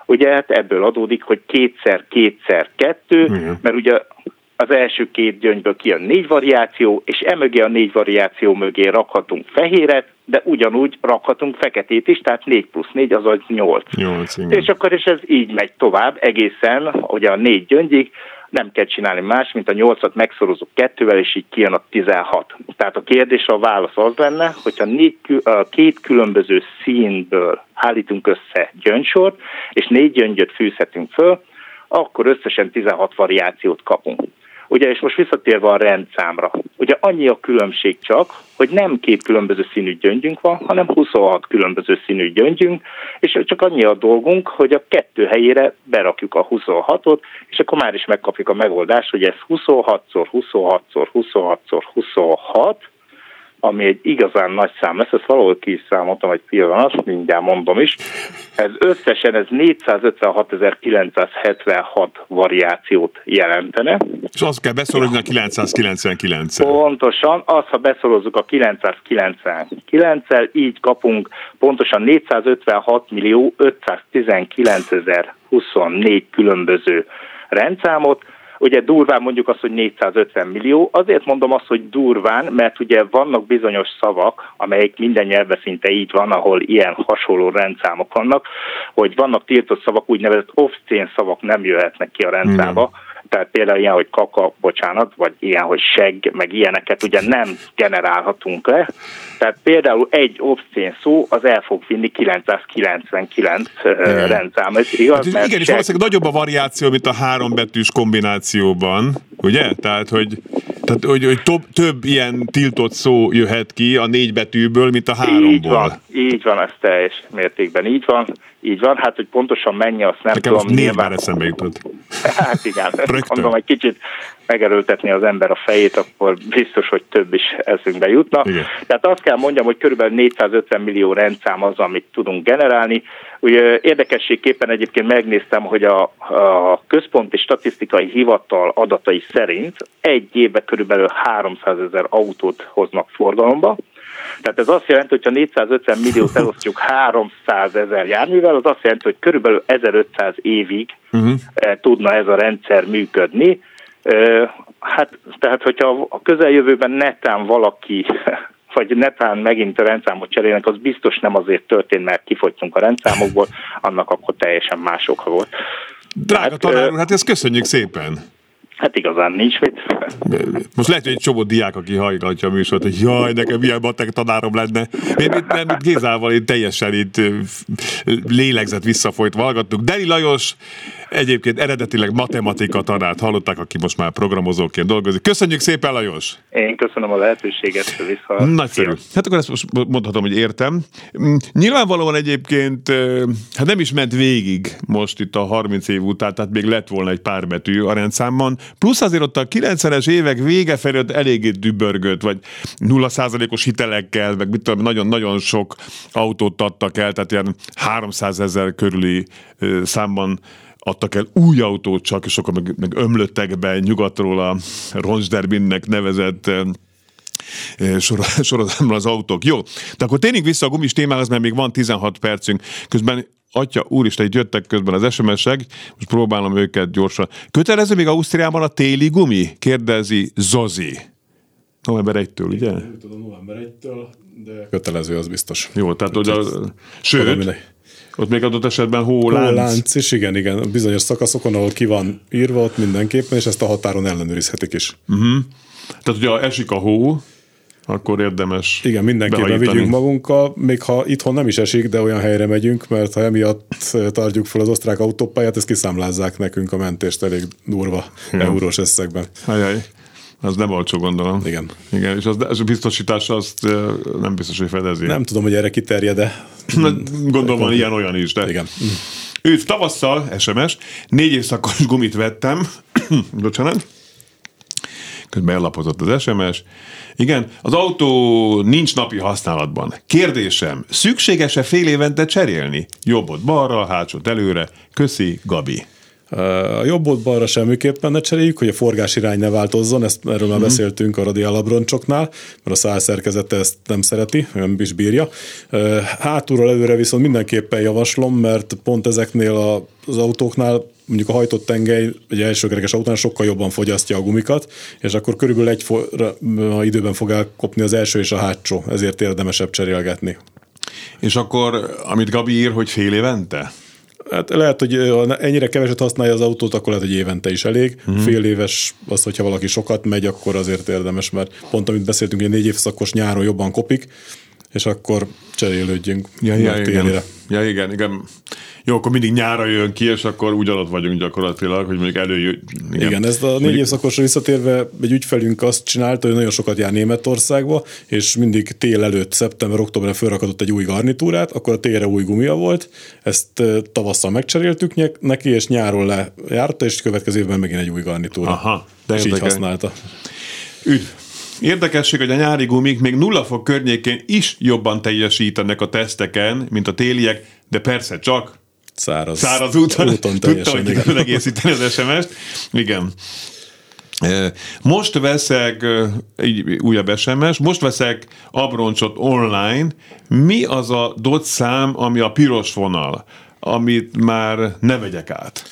Speaker 6: Ugye hát ebből adódik, hogy kétszer, kétszer, kettő, Igen. mert ugye az első két gyöngyből kijön négy variáció, és emögé a négy variáció mögé rakhatunk fehéret, de ugyanúgy rakhatunk feketét is, tehát 4 plusz 4, azaz 8.
Speaker 1: 8 igen.
Speaker 6: És akkor is ez így megy tovább egészen, ugye a négy gyöngyig, nem kell csinálni más, mint a 8-at megszorozunk kettővel, és így kijön a 16. Tehát a kérdés, a válasz az lenne, hogyha négy, két különböző színből állítunk össze gyöngysort, és négy gyöngyöt fűzhetünk föl, akkor összesen 16 variációt kapunk. Ugye, és most visszatérve a rendszámra, ugye annyi a különbség csak, hogy nem két különböző színű gyöngyünk van, hanem 26 különböző színű gyöngyünk, és csak annyi a dolgunk, hogy a kettő helyére berakjuk a 26-ot, és akkor már is megkapjuk a megoldást, hogy ez 26-szor, 26-szor, 26-szor, 26, ami egy igazán nagy szám lesz, ezt valahol ki is számoltam egy pillanat, mindjárt mondom is. Ez összesen ez 456.976 variációt jelentene.
Speaker 1: És azt kell beszorozni a 999 -el.
Speaker 6: Pontosan, azt ha beszorozzuk a 999-el, így kapunk pontosan 456 millió 519 24 különböző rendszámot, Ugye durván mondjuk azt, hogy 450 millió. Azért mondom azt, hogy durván, mert ugye vannak bizonyos szavak, amelyek minden nyelve szinte így van, ahol ilyen hasonló rendszámok vannak, hogy vannak tiltott szavak, úgynevezett off-szén szavak nem jöhetnek ki a rendszámba. Mm tehát például ilyen, hogy kaka, bocsánat, vagy ilyen, hogy segg, meg ilyeneket ugye nem generálhatunk le. Tehát például egy obszén szó az el fog vinni 999 igen. rendszám. Ez igaz,
Speaker 1: hát, igen, és valószínűleg nagyobb a variáció, mint a három betűs kombinációban, ugye? Tehát, hogy tehát, hogy, hogy több, több ilyen tiltott szó jöhet ki a négy betűből, mint a háromból.
Speaker 6: Így van, így van, ez teljes mértékben így van. Így van, hát hogy pontosan mennyi, azt nem
Speaker 1: Nekem
Speaker 6: tudom.
Speaker 1: Nekem nyilván eszembe jutott.
Speaker 6: Hát igen, mondom, egy kicsit megerőltetni az ember a fejét, akkor biztos, hogy több is eszünkbe jutna. Igen. Tehát azt kell mondjam, hogy körülbelül 450 millió rendszám az, amit tudunk generálni. Ugye érdekességképpen egyébként megnéztem, hogy a, a Központi Statisztikai Hivatal adatai szerint egy évben körülbelül 300 ezer autót hoznak forgalomba, tehát ez azt jelenti, hogy ha 450 milliót elosztjuk 300 ezer járművel, az azt jelenti, hogy körülbelül 1500 évig uh-huh. tudna ez a rendszer működni. Hát, tehát, hogyha a közeljövőben netán valaki vagy netán megint a rendszámot cserélnek, az biztos nem azért történt, mert kifogytunk a rendszámokból, annak akkor teljesen más oka volt.
Speaker 1: Drága hát, tanár úr, hát ezt köszönjük szépen!
Speaker 6: Hát igazán nincs mit.
Speaker 1: Most lehet, hogy egy csomó diák, aki hallgatja a műsort, hogy jaj, nekem milyen matek tanárom lenne. Én itt, nem, itt Gézával én teljesen itt lélegzett visszafolyt hallgattuk. Deli Lajos, egyébként eredetileg matematika tanárt hallották, aki most már programozóként dolgozik. Köszönjük szépen, Lajos!
Speaker 6: Én köszönöm a lehetőséget, vissza.
Speaker 1: Nagyszerű. Hát akkor ezt most mondhatom, hogy értem. Mm, nyilvánvalóan egyébként, hát nem is ment végig most itt a 30 év után, tehát még lett volna egy pár betű a rendszámban. Plusz azért ott a 90-es évek vége felé ott eléggé dübörgött, vagy 0%-os hitelekkel, meg mit tudom, nagyon-nagyon sok autót adtak el, tehát ilyen 300 ezer körüli számban adtak el új autót csak, és akkor meg, meg ömlöttek be nyugatról a Ronsderbinnek nevezett sorozatban az autók. Jó, de akkor tényleg vissza a gumis témához, mert még van 16 percünk. Közben Atya, úristen, itt jöttek közben az SMS-ek, most próbálom őket gyorsan. Kötelező még Ausztriában a téli gumi? Kérdezi Zozi. November 1-től, ugye?
Speaker 2: Nem tudom, november 1-től, de kötelező, az biztos.
Speaker 1: Jó, tehát hogy a... Sőt, ott még adott esetben hólánc.
Speaker 2: Hólánc, és igen, igen, bizonyos szakaszokon, ahol ki van írva, ott mindenképpen, és ezt a határon ellenőrizhetik is.
Speaker 1: Uh-huh. Tehát, hogyha esik a hó, akkor érdemes
Speaker 2: Igen, mindenképpen behajítani. vigyünk magunkkal, még ha itthon nem is esik, de olyan helyre megyünk, mert ha emiatt tartjuk fel az osztrák autópályát, ezt kiszámlázzák nekünk a mentést elég durva ja. eurós összegben.
Speaker 1: Ajaj. Az nem olcsó, gondolom.
Speaker 2: Igen.
Speaker 1: Igen, és az, az a biztosítás azt nem biztos, hogy fedezi.
Speaker 2: Nem tudom, hogy erre kiterjed, de...
Speaker 1: Gondolom, van ilyen-olyan is, de...
Speaker 2: Igen.
Speaker 1: Őt tavasszal, SMS, négy évszakos gumit vettem, bocsánat, közben ellapozott az SMS. Igen, az autó nincs napi használatban. Kérdésem, szükséges-e fél évente cserélni? Jobbot balra, hátsót előre. Köszi, Gabi.
Speaker 2: A jobbot balra semmiképpen ne cseréljük, hogy a forgás irány ne változzon, ezt erről már mm. beszéltünk a radiálabroncsoknál, mert a szál szerkezete ezt nem szereti, nem is bírja. Hátulról előre viszont mindenképpen javaslom, mert pont ezeknél az autóknál mondjuk a hajtott tengely egy elsőkerekes autónál sokkal jobban fogyasztja a gumikat, és akkor körülbelül egy időben fog elkopni az első és a hátsó, ezért érdemesebb cserélgetni.
Speaker 1: És akkor, amit Gabi ír, hogy fél évente?
Speaker 2: Hát lehet, hogy ha ennyire keveset használja az autót, akkor lehet, hogy évente is elég. Uh-huh. Fél éves az, hogyha valaki sokat megy, akkor azért érdemes, mert pont amit beszéltünk, hogy négy évszakos nyáron jobban kopik, és akkor cserélődjünk
Speaker 1: ja, ja, igen. ja, igen, igen. Jó, akkor mindig nyára jön ki, és akkor úgy alatt vagyunk gyakorlatilag, hogy mondjuk előjön.
Speaker 2: Igen, igen ezt a négy mondjuk... évszakosra visszatérve egy ügyfelünk azt csinálta, hogy nagyon sokat jár Németországba, és mindig tél előtt, szeptember, októberre felrakadott egy új garnitúrát, akkor a télre új gumia volt, ezt tavasszal megcseréltük neki, és nyáron lejárta, és következő évben megint egy új garnitúra.
Speaker 1: Aha, de
Speaker 2: és így használta.
Speaker 1: Üdv! Érdekesség, hogy a nyári gumik még nulla fok környékén is jobban teljesítenek a teszteken, mint a téliek, de persze csak
Speaker 2: száraz,
Speaker 1: száraz úton, úton tudta, hogy tudod egészíteni az SMS-t. Igen. Most veszek, egy újabb SMS, most veszek abroncsot online. Mi az a dot szám, ami a piros vonal, amit már ne vegyek át?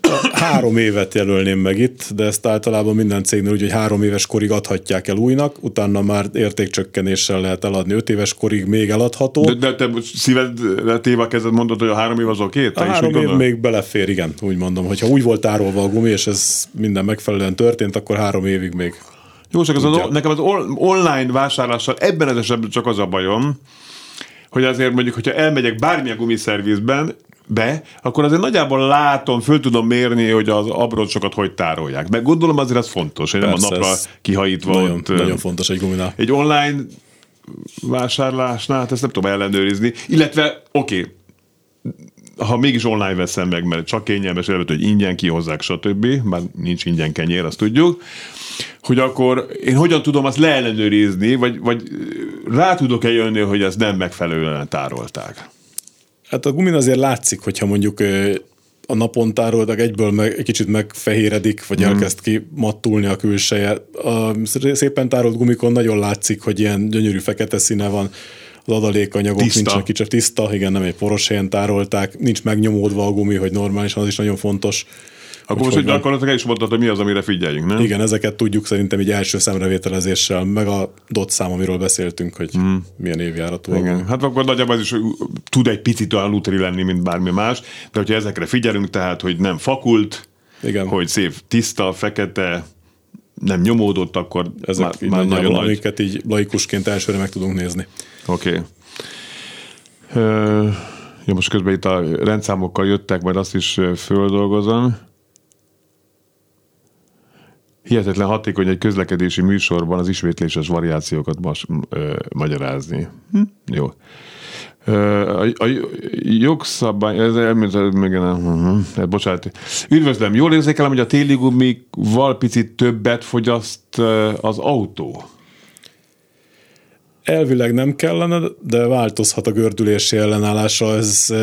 Speaker 2: Hát három évet jelölném meg itt, de ezt általában minden cégnél úgy, hogy három éves korig adhatják el újnak, utána már értékcsökkenéssel lehet eladni. Öt éves korig még eladható.
Speaker 1: De, de te szíved téva kezded mondod, hogy a három év az oké?
Speaker 2: A három év még belefér, igen, úgy mondom. Hogyha úgy volt tárolva a gumi, és ez minden megfelelően történt, akkor három évig még.
Speaker 1: Jó, csak az, az nekem az online vásárlással ebben az esetben csak az a bajom, hogy azért mondjuk, hogyha elmegyek bármilyen gumiszervizben, be, akkor azért nagyjából látom, föl tudom mérni, hogy az abroncsokat hogy tárolják. Meg gondolom azért ez fontos, hogy nem a napra kihajítva.
Speaker 2: Nagyon, ott, nagyon fontos egy guminál.
Speaker 1: Egy online vásárlásnál, hát ezt nem tudom ellenőrizni. Illetve, oké, okay, ha mégis online veszem meg, mert csak kényelmes előtt, hogy ingyen kihozzák, stb., már nincs ingyen kenyér, azt tudjuk, hogy akkor én hogyan tudom azt leellenőrizni, vagy, vagy rá tudok-e jönni, hogy ezt nem megfelelően tárolták?
Speaker 2: Hát a gumin azért látszik, hogyha mondjuk a napon tároltak, egyből meg, egy kicsit megfehéredik, vagy mm. elkezd ki mattulni a külseje. A szépen tárolt gumikon nagyon látszik, hogy ilyen gyönyörű fekete színe van, az adalékanyagok tiszta. nincsenek kicsit tiszta, igen, nem egy poros helyen tárolták, nincs megnyomódva a gumi, hogy normálisan, az is nagyon fontos.
Speaker 1: Akkor most, hogy gyakorlatilag el is mondtad, hogy mi az, amire figyeljünk, nem?
Speaker 2: Igen, ezeket tudjuk szerintem egy első szemrevételezéssel, meg a dot szám, amiről beszéltünk, hogy hmm. milyen évjáratú.
Speaker 1: Igen, hát akkor nagyjából ez is tud egy picit olyan lutri lenni, mint bármi más, de hogyha ezekre figyelünk, tehát, hogy nem fakult, Igen. hogy szép, tiszta, fekete, nem nyomódott, akkor
Speaker 2: Ezek már, már nagyon nagy. amiket így laikusként elsőre meg tudunk nézni.
Speaker 1: Oké. Okay. Ja, most közben itt a rendszámokkal jöttek, majd azt is földolgozom. Hihetetlen hatékony egy közlekedési műsorban az ismétléses variációkat mas, ö, magyarázni. Hm? Jó. A, a jogszabály, ez igen, hát bocsánat. Üdvözlöm, jól érzékelem, hogy a téli gumikval picit többet fogyaszt az autó?
Speaker 2: Elvileg nem kellene, de változhat a gördülési ellenállása. Ez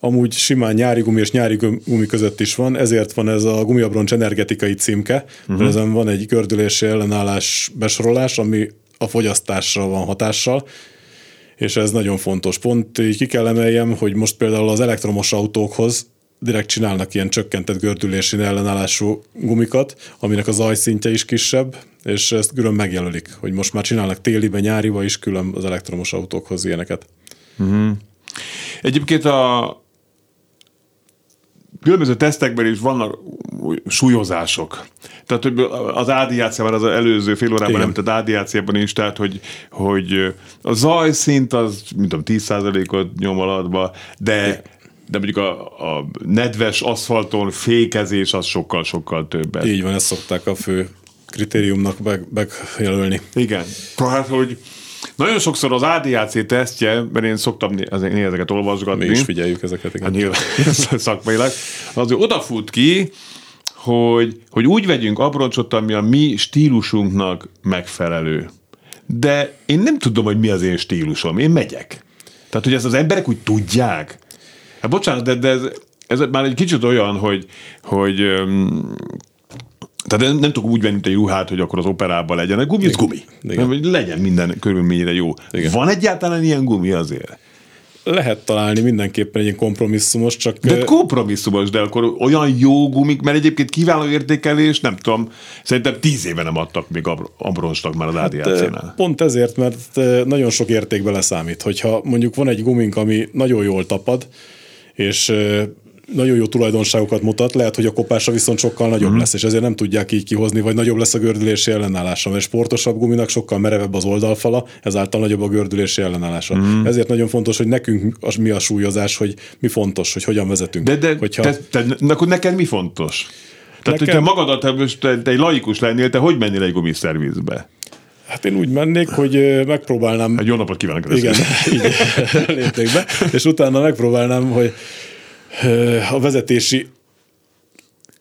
Speaker 2: amúgy simán nyári gumi és nyári gumi között is van, ezért van ez a gumiabroncs energetikai címke, uh-huh. ezen van egy gördülési ellenállás besorolás, ami a fogyasztásra van hatással, és ez nagyon fontos. Pont így ki kell emeljem, hogy most például az elektromos autókhoz direkt csinálnak ilyen csökkentett gördülési ellenállású gumikat, aminek az ajszintje is kisebb, és ezt külön megjelölik, hogy most már csinálnak télibe, nyáriba is külön az elektromos autókhoz ilyeneket.
Speaker 1: Uh-huh. Egyébként a, különböző tesztekben is vannak súlyozások. Tehát hogy az ádiáciában, az előző fél órában nem, tehát ádiáciában is, tehát hogy, hogy a zajszint az, mint tudom, 10%-ot nyom alatba, de de mondjuk a, a nedves aszfalton fékezés az sokkal-sokkal többet.
Speaker 2: Így van, ezt szokták a fő kritériumnak megjelölni.
Speaker 1: Igen. Tehát, hogy nagyon sokszor az ADAC tesztje, mert én szoktam azért ezeket olvasgatni.
Speaker 2: Mi is figyeljük ezeket, igen.
Speaker 1: Hát nyilván szakmailag. Az odafut ki, hogy, hogy úgy vegyünk abroncsot, ami a mi stílusunknak megfelelő. De én nem tudom, hogy mi az én stílusom. Én megyek. Tehát, hogy ezt az emberek úgy tudják. Hát bocsánat, de, de ez, ez már egy kicsit olyan, hogy, hogy tehát nem, nem tudok úgy venni, egy ruhát, hogy akkor az operában legyen. A gumi, az gumi. Igen. Nem, hogy legyen minden körülményre jó. Igen. Van egyáltalán ilyen gumi azért?
Speaker 2: lehet találni mindenképpen egy kompromisszumos, csak...
Speaker 1: De kompromisszumos, de akkor olyan jó gumik, mert egyébként kiváló értékelés, nem tudom, szerintem tíz éve nem adtak még abroncsnak már az hát, ADAC-nál.
Speaker 2: Pont ezért, mert nagyon sok érték beleszámít. Hogyha mondjuk van egy gumink, ami nagyon jól tapad, és nagyon jó tulajdonságokat mutat, lehet, hogy a kopása viszont sokkal nagyobb mm. lesz, és ezért nem tudják így kihozni, vagy nagyobb lesz a gördülési ellenállása, mert sportosabb guminak sokkal merevebb az oldalfala, ezáltal nagyobb a gördülési ellenállása. Mm. Ezért nagyon fontos, hogy nekünk az, mi a súlyozás, hogy mi fontos, hogy hogyan vezetünk.
Speaker 1: De, de Hogyha... te, te, akkor neked mi fontos? Tehát, Nekem... hogyha magadat, te, te egy laikus lennél, te hogy mennél egy gumiszervizbe?
Speaker 2: Hát én úgy mennék, hogy megpróbálnám...
Speaker 1: Egy jó napot kívánok!
Speaker 2: Igen, így be, és utána megpróbálnám, hogy a vezetési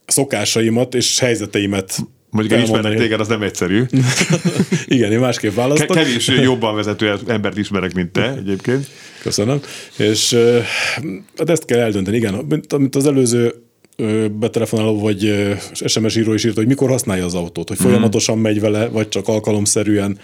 Speaker 2: szokásaimat és helyzeteimet
Speaker 1: Mondjuk ismernek téged, az nem egyszerű.
Speaker 2: Igen, én másképp választok.
Speaker 1: Kevés jobban vezető embert ismerek, mint te egyébként.
Speaker 2: Köszönöm. És hát ezt kell eldönteni, igen. Mint az előző betelefonáló vagy SMS író is írta, hogy mikor használja az autót, hogy folyamatosan megy vele, vagy csak alkalomszerűen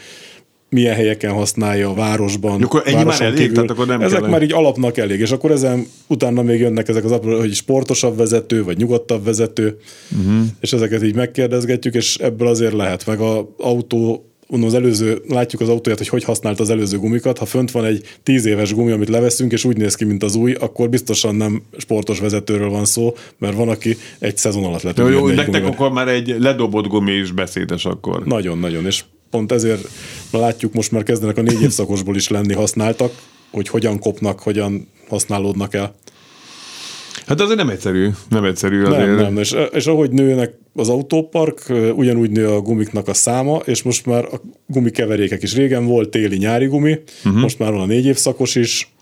Speaker 2: milyen helyeken használja a városban.
Speaker 1: Akkor ennyi már elég, kívül. tehát akkor nem
Speaker 2: Ezek kell már így alapnak elég, és akkor ezen utána még jönnek ezek az apró, hogy sportosabb vezető, vagy nyugodtabb vezető, uh-huh. és ezeket így megkérdezgetjük, és ebből azért lehet, meg az autó mondom, az előző, látjuk az autóját, hogy hogy használt az előző gumikat. Ha fönt van egy tíz éves gumi, amit leveszünk, és úgy néz ki, mint az új, akkor biztosan nem sportos vezetőről van szó, mert van, aki egy szezon alatt lett.
Speaker 1: Jó, jó, nektek akkor már egy ledobott gumi is beszédes akkor.
Speaker 2: Nagyon, nagyon, és pont ezért látjuk most már kezdenek a négy évszakosból is lenni használtak, hogy hogyan kopnak, hogyan használódnak el.
Speaker 1: Hát azért nem egyszerű, nem egyszerű
Speaker 2: azért. Nem, nem, és, és ahogy nőnek az autópark, ugyanúgy nő a gumiknak a száma, és most már a gumikeverékek is régen volt téli-nyári gumi, uh-huh. most már van a négy évszakos is,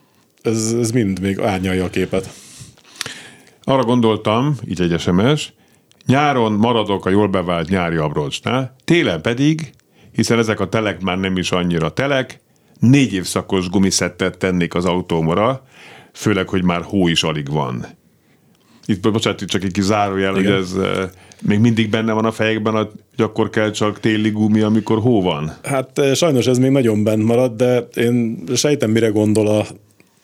Speaker 2: ez, ez mind még árnyalja a képet.
Speaker 1: Arra gondoltam, így egy SMS, nyáron maradok a jól bevált nyári abroncsnál, télen pedig hiszen ezek a telek már nem is annyira telek, négy évszakos gumiszettet tennék az autómra, főleg, hogy már hó is alig van. Itt, bocsánat, itt csak egy kis zárójel, hogy ez e, még mindig benne van a fejekben, hogy akkor kell csak téli gumi, amikor hó van.
Speaker 2: Hát eh, sajnos ez még nagyon bent marad, de én sejtem, mire gondol a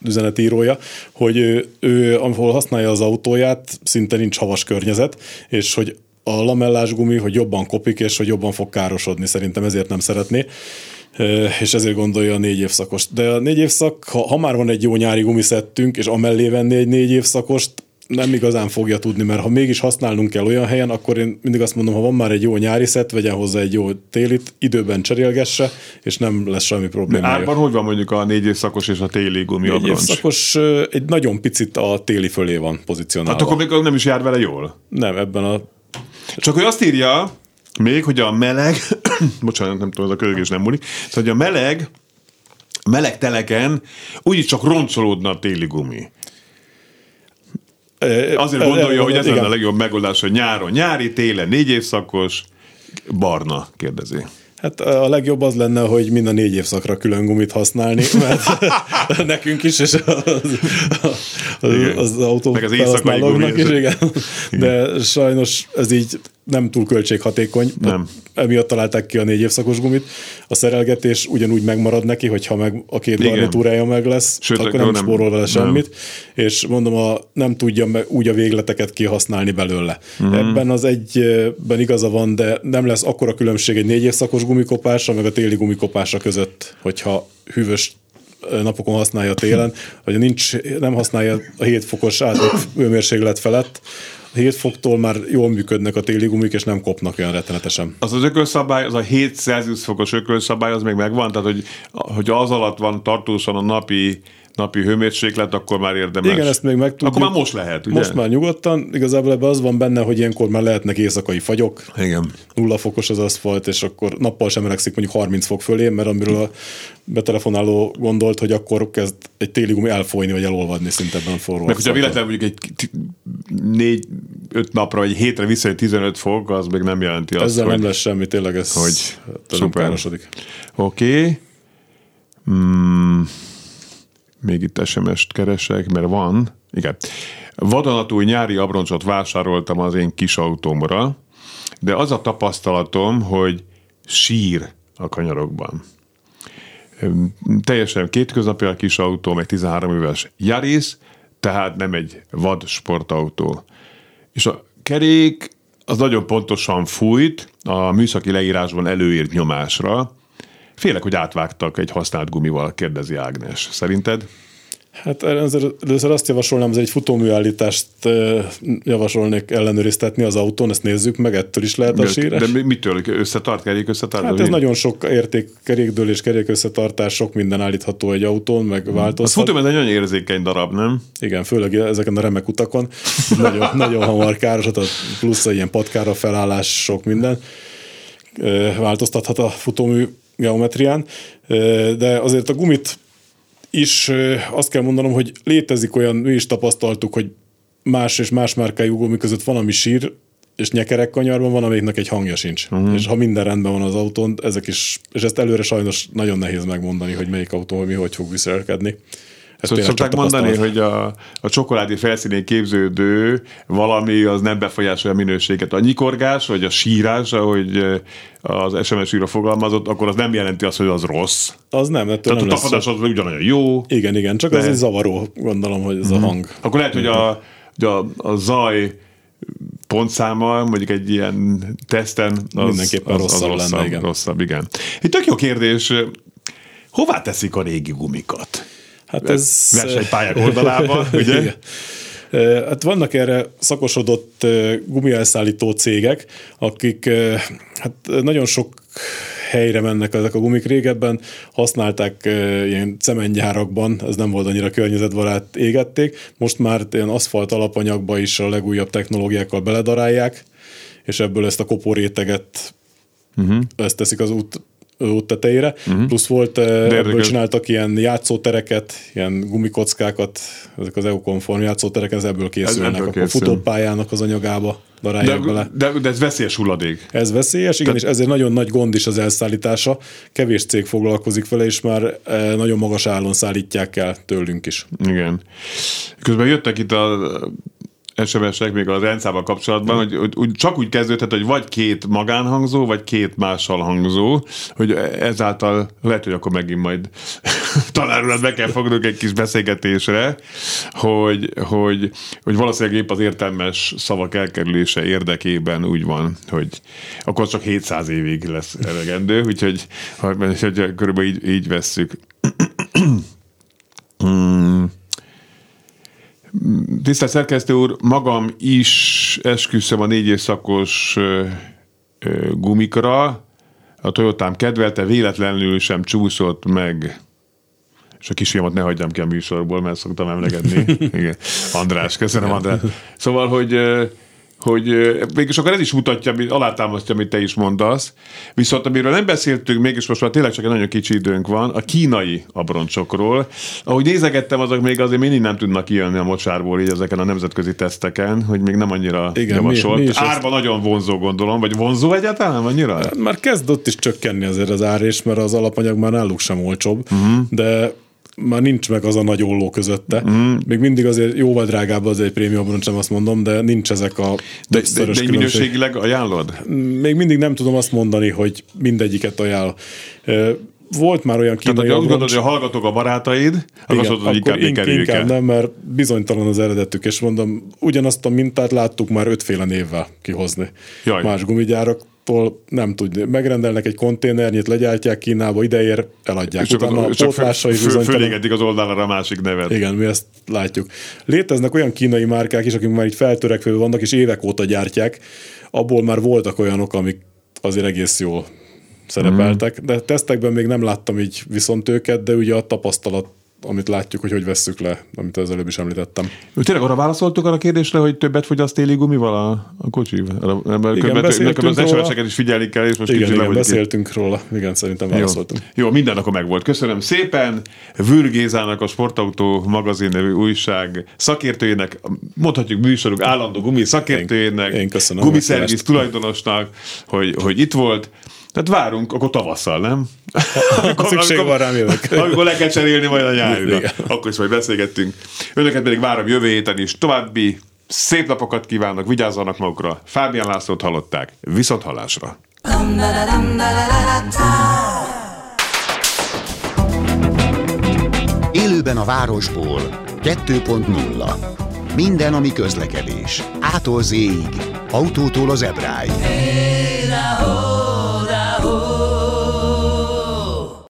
Speaker 2: üzenetírója, hogy ő, ő, ahol használja az autóját, szinte nincs havas környezet, és hogy a lamellás gumi, hogy jobban kopik, és hogy jobban fog károsodni, szerintem ezért nem szeretné és ezért gondolja a négy évszakost. De a négy évszak, ha, ha már van egy jó nyári gumiszettünk, és amellé venni egy négy évszakost, nem igazán fogja tudni, mert ha mégis használnunk kell olyan helyen, akkor én mindig azt mondom, ha van már egy jó nyári szett, vegyen hozzá egy jó télit, időben cserélgesse, és nem lesz semmi probléma.
Speaker 1: Árban hogy van mondjuk a négy évszakos és a téli gumi
Speaker 2: Négy évszakos egy nagyon picit a téli fölé van pozícionálva.
Speaker 1: Hát akkor még nem is jár vele jól?
Speaker 2: Nem, ebben a
Speaker 1: csak hogy azt írja, még, hogy a meleg, bocsánat, nem tudom, ez a kölgés nem múlik, szóval, hogy a meleg, meleg teleken úgyis csak roncsolódna a téli gumi. Azért gondolja, hogy ez lenne a legjobb megoldás, hogy nyáron nyári, télen négy évszakos, barna, kérdezi.
Speaker 2: Hát a legjobb az lenne, hogy mind a négy évszakra külön gumit használni, mert nekünk is, és az, az, az autó
Speaker 1: Meg az éjszakai
Speaker 2: is, igen. De sajnos ez így nem túl költséghatékony.
Speaker 1: Nem.
Speaker 2: Emiatt találták ki a négy évszakos gumit. A szerelgetés ugyanúgy megmarad neki, hogyha meg a két Igen. garnitúrája meg lesz, Sőt, akkor nem, nem spórol vele semmit. Nem. És mondom, a, nem tudja meg úgy a végleteket kihasználni belőle. Mm. Ebben az egyben igaza van, de nem lesz akkora különbség egy négy évszakos gumikopása, meg a téli gumikopása között, hogyha hűvös napokon használja télen, vagy nincs, nem használja a 7 fokos átlag hőmérséklet felett, 7 foktól már jól működnek a téli gumik, és nem kopnak olyan rettenetesen.
Speaker 1: Az az ökölszabály, az a 7 Celsius fokos ökölszabály, az még megvan? Tehát, hogy, hogy az alatt van tartósan a napi napi hőmérséklet, akkor már érdemes.
Speaker 2: Igen, ezt még meg tudjuk.
Speaker 1: Akkor már most lehet, ugye?
Speaker 2: Most már nyugodtan. Igazából ebben az van benne, hogy ilyenkor már lehetnek éjszakai fagyok.
Speaker 1: Igen.
Speaker 2: Nulla fokos az aszfalt, és akkor nappal sem melegszik mondjuk 30 fok fölé, mert amiről a betelefonáló gondolt, hogy akkor kezd egy téli gumi elfolyni, vagy elolvadni szinte ebben a forró.
Speaker 1: Meg hogyha véletlenül mondjuk egy négy-öt napra, vagy hétre visszajön 15 fok, az még nem jelenti azt,
Speaker 2: Ezzel
Speaker 1: hogy...
Speaker 2: nem lesz semmi, tényleg ez,
Speaker 1: hogy szuper. Oké. Okay. Hmm. Még itt SMS-t keresek, mert van. Igen. Vadonatúj nyári abroncsot vásároltam az én kis autómra, de az a tapasztalatom, hogy sír a kanyarokban. Teljesen kétköznapi a kis autó, meg 13 éves Yaris, tehát nem egy vad sportautó. És a kerék az nagyon pontosan fújt a műszaki leírásban előírt nyomásra. Félek, hogy átvágtak egy használt gumival, kérdezi Ágnes. Szerinted?
Speaker 2: Hát először azt javasolnám, hogy egy futóműállítást javasolnék ellenőriztetni az autón, ezt nézzük meg, ettől is lehet a
Speaker 1: De,
Speaker 2: síres.
Speaker 1: de mitől? Összetart, kerék összetart?
Speaker 2: Hát ez nagyon sok érték, kerékdőlés, kerékösszetartás, sok minden állítható egy autón, meg
Speaker 1: Az
Speaker 2: változhat.
Speaker 1: futó, ez egy nagyon érzékeny darab, nem?
Speaker 2: Igen, főleg ezeken a remek utakon. nagyon, nagyon hamar károsat, plusz a ilyen patkára felállás, sok minden változtathat a futómű geometrián, de azért a gumit is azt kell mondanom, hogy létezik olyan, mi is tapasztaltuk, hogy más és más márkájú gumi között van, ami sír, és nyekerek kanyarban van, amiknek egy hangja sincs. Uh-huh. És ha minden rendben van az autón, ezek is, és ezt előre sajnos nagyon nehéz megmondani, hogy melyik autó, mi hogy fog viselkedni. Ez
Speaker 1: Szóval szokták mondani, hogy a, a csokoládé felszínén képződő valami az nem befolyásolja a minőséget. A nyikorgás, vagy a sírás, ahogy eh, az SMS író fogalmazott, akkor az nem jelenti azt, hogy az rossz.
Speaker 2: Az nem, ettől
Speaker 1: Tehát
Speaker 2: nem
Speaker 1: a
Speaker 2: lesz
Speaker 1: tapadás
Speaker 2: szó.
Speaker 1: az ugyanolyan jó.
Speaker 2: Igen, igen, csak
Speaker 1: De-
Speaker 2: az egy zavaró, gondolom, hogy ez a hang.
Speaker 1: Akkor lehet, hogy a, hogy a, a zaj pontszáma mondjuk egy ilyen teszten az,
Speaker 2: Mindenképpen
Speaker 1: az, az
Speaker 2: rosszabb lenne, igen.
Speaker 1: rosszabb, igen. Egy tök jó kérdés, hová teszik a régi gumikat?
Speaker 2: Hát ez...
Speaker 1: Versenypályák oldalában, ugye?
Speaker 2: Igen. Hát vannak erre szakosodott gumielszállító cégek, akik hát nagyon sok helyre mennek ezek a gumik. Régebben használták ilyen cementgyárakban, ez nem volt annyira környezetbarát, égették. Most már ilyen aszfalt alapanyagba is a legújabb technológiákkal beledarálják, és ebből ezt a kopóréteget uh-huh. ezt teszik az út út tetejére, uh-huh. plusz volt, ebből
Speaker 1: érdekes.
Speaker 2: csináltak ilyen játszótereket, ilyen gumikockákat, ezek az EU-konform játszóterek, ez ebből készülnek,
Speaker 1: ebből
Speaker 2: akkor
Speaker 1: készül.
Speaker 2: futópályának az anyagába darálják
Speaker 1: De,
Speaker 2: bele.
Speaker 1: de, de ez veszélyes hulladék.
Speaker 2: Ez veszélyes, igen, és ezért nagyon nagy gond is az elszállítása. Kevés cég foglalkozik vele, és már eh, nagyon magas állon szállítják el tőlünk is.
Speaker 1: Igen. Közben jöttek itt a SMS-ek még az rendszával kapcsolatban, hogy, hogy, hogy csak úgy kezdődhet, hogy vagy két magánhangzó, vagy két mással hangzó, hogy ezáltal lehet, hogy akkor megint majd tanárulat be kell fognunk egy kis beszélgetésre, hogy, hogy, hogy valószínűleg épp az értelmes szavak elkerülése érdekében úgy van, hogy akkor csak 700 évig lesz elegendő, úgyhogy hogy, hogy körülbelül így, így vesszük. Hmm. Tisztelt szerkesztő úr, magam is esküszöm a négy évszakos gumikra. A Toyotám kedvelte, véletlenül sem csúszott meg. És a kisfiamat ne hagyjam ki a műsorból, mert szoktam emlegetni. Igen. András, köszönöm András. Szóval, hogy hogy mégis akkor ez is mutatja, alátámasztja, amit te is mondasz. Viszont amiről nem beszéltünk, mégis most már tényleg csak egy nagyon kicsi időnk van, a kínai abroncsokról. Ahogy nézegettem, azok még azért mindig nem tudnak kijönni a mocsárból így ezeken a nemzetközi teszteken, hogy még nem annyira
Speaker 2: Igen,
Speaker 1: javasolt.
Speaker 2: mi- mi is ezt-
Speaker 1: Árba nagyon vonzó gondolom, vagy vonzó egyáltalán annyira?
Speaker 2: Már kezd ott is csökkenni azért az ár, és mert az alapanyag már náluk sem olcsóbb, uh-huh. de már nincs meg az a nagy olló közötte. Uh-huh. Még mindig azért jóval drágább az egy prémium nem azt mondom, de nincs ezek a
Speaker 1: De, de, de
Speaker 2: különbség.
Speaker 1: minőségileg ajánlod?
Speaker 2: Még mindig nem tudom azt mondani, hogy mindegyiket ajánl. Volt már olyan
Speaker 1: Tehát,
Speaker 2: kínai
Speaker 1: hogy azt gondolod, hogy a hallgatók a barátaid, akkor azt mondod, hogy inkább
Speaker 2: inkább
Speaker 1: el.
Speaker 2: nem, mert bizonytalan az eredetük, és mondom, ugyanazt a mintát láttuk már ötféle névvel kihozni.
Speaker 1: Jaj.
Speaker 2: Más gumigyáraktól nem tudni. Megrendelnek egy konténernyit, legyártják Kínába, ideér, eladják.
Speaker 1: És csak,
Speaker 2: Utána a
Speaker 1: csak
Speaker 2: pótlásai
Speaker 1: föl, föl, az oldalra a másik nevet.
Speaker 2: Igen, mi ezt látjuk. Léteznek olyan kínai márkák is, akik már így feltörekvő vannak, és évek óta gyártják. Abból már voltak olyanok, amik azért egész jól szerepeltek, de tesztekben még nem láttam így viszont őket, de ugye a tapasztalat amit látjuk, hogy hogy vesszük le, amit az előbb is említettem.
Speaker 1: Tényleg arra válaszoltuk arra a kérdésre, hogy többet fogyaszt téli gumival a, a kocsi?
Speaker 2: Igen, beszéltünk
Speaker 1: az róla. is figyelni kell, és most
Speaker 2: igen, igen, beszéltünk róla. Igen, szerintem válaszoltunk.
Speaker 1: Jó, Jó minden akkor meg volt. Köszönöm szépen. Vürgézának a Sportautó magazin nevű újság szakértőjének, mondhatjuk műsoruk állandó gumi szakértőjének, én, én köszönöm gumiszerviz tulajdonosnak, hogy, hogy itt volt. Tehát várunk, akkor tavasszal, nem?
Speaker 2: akkor, Szükség van rám jövök.
Speaker 1: Amikor le kell cserélni majd a nyárra. Akkor is majd beszélgettünk. Önöket pedig várom jövő héten is. További szép napokat kívánok, vigyázzanak magukra. Fábián Lászlót hallották. Viszont hallásra.
Speaker 5: Élőben a városból 2.0 Minden, ami közlekedés. Ától z autótól az ebráig.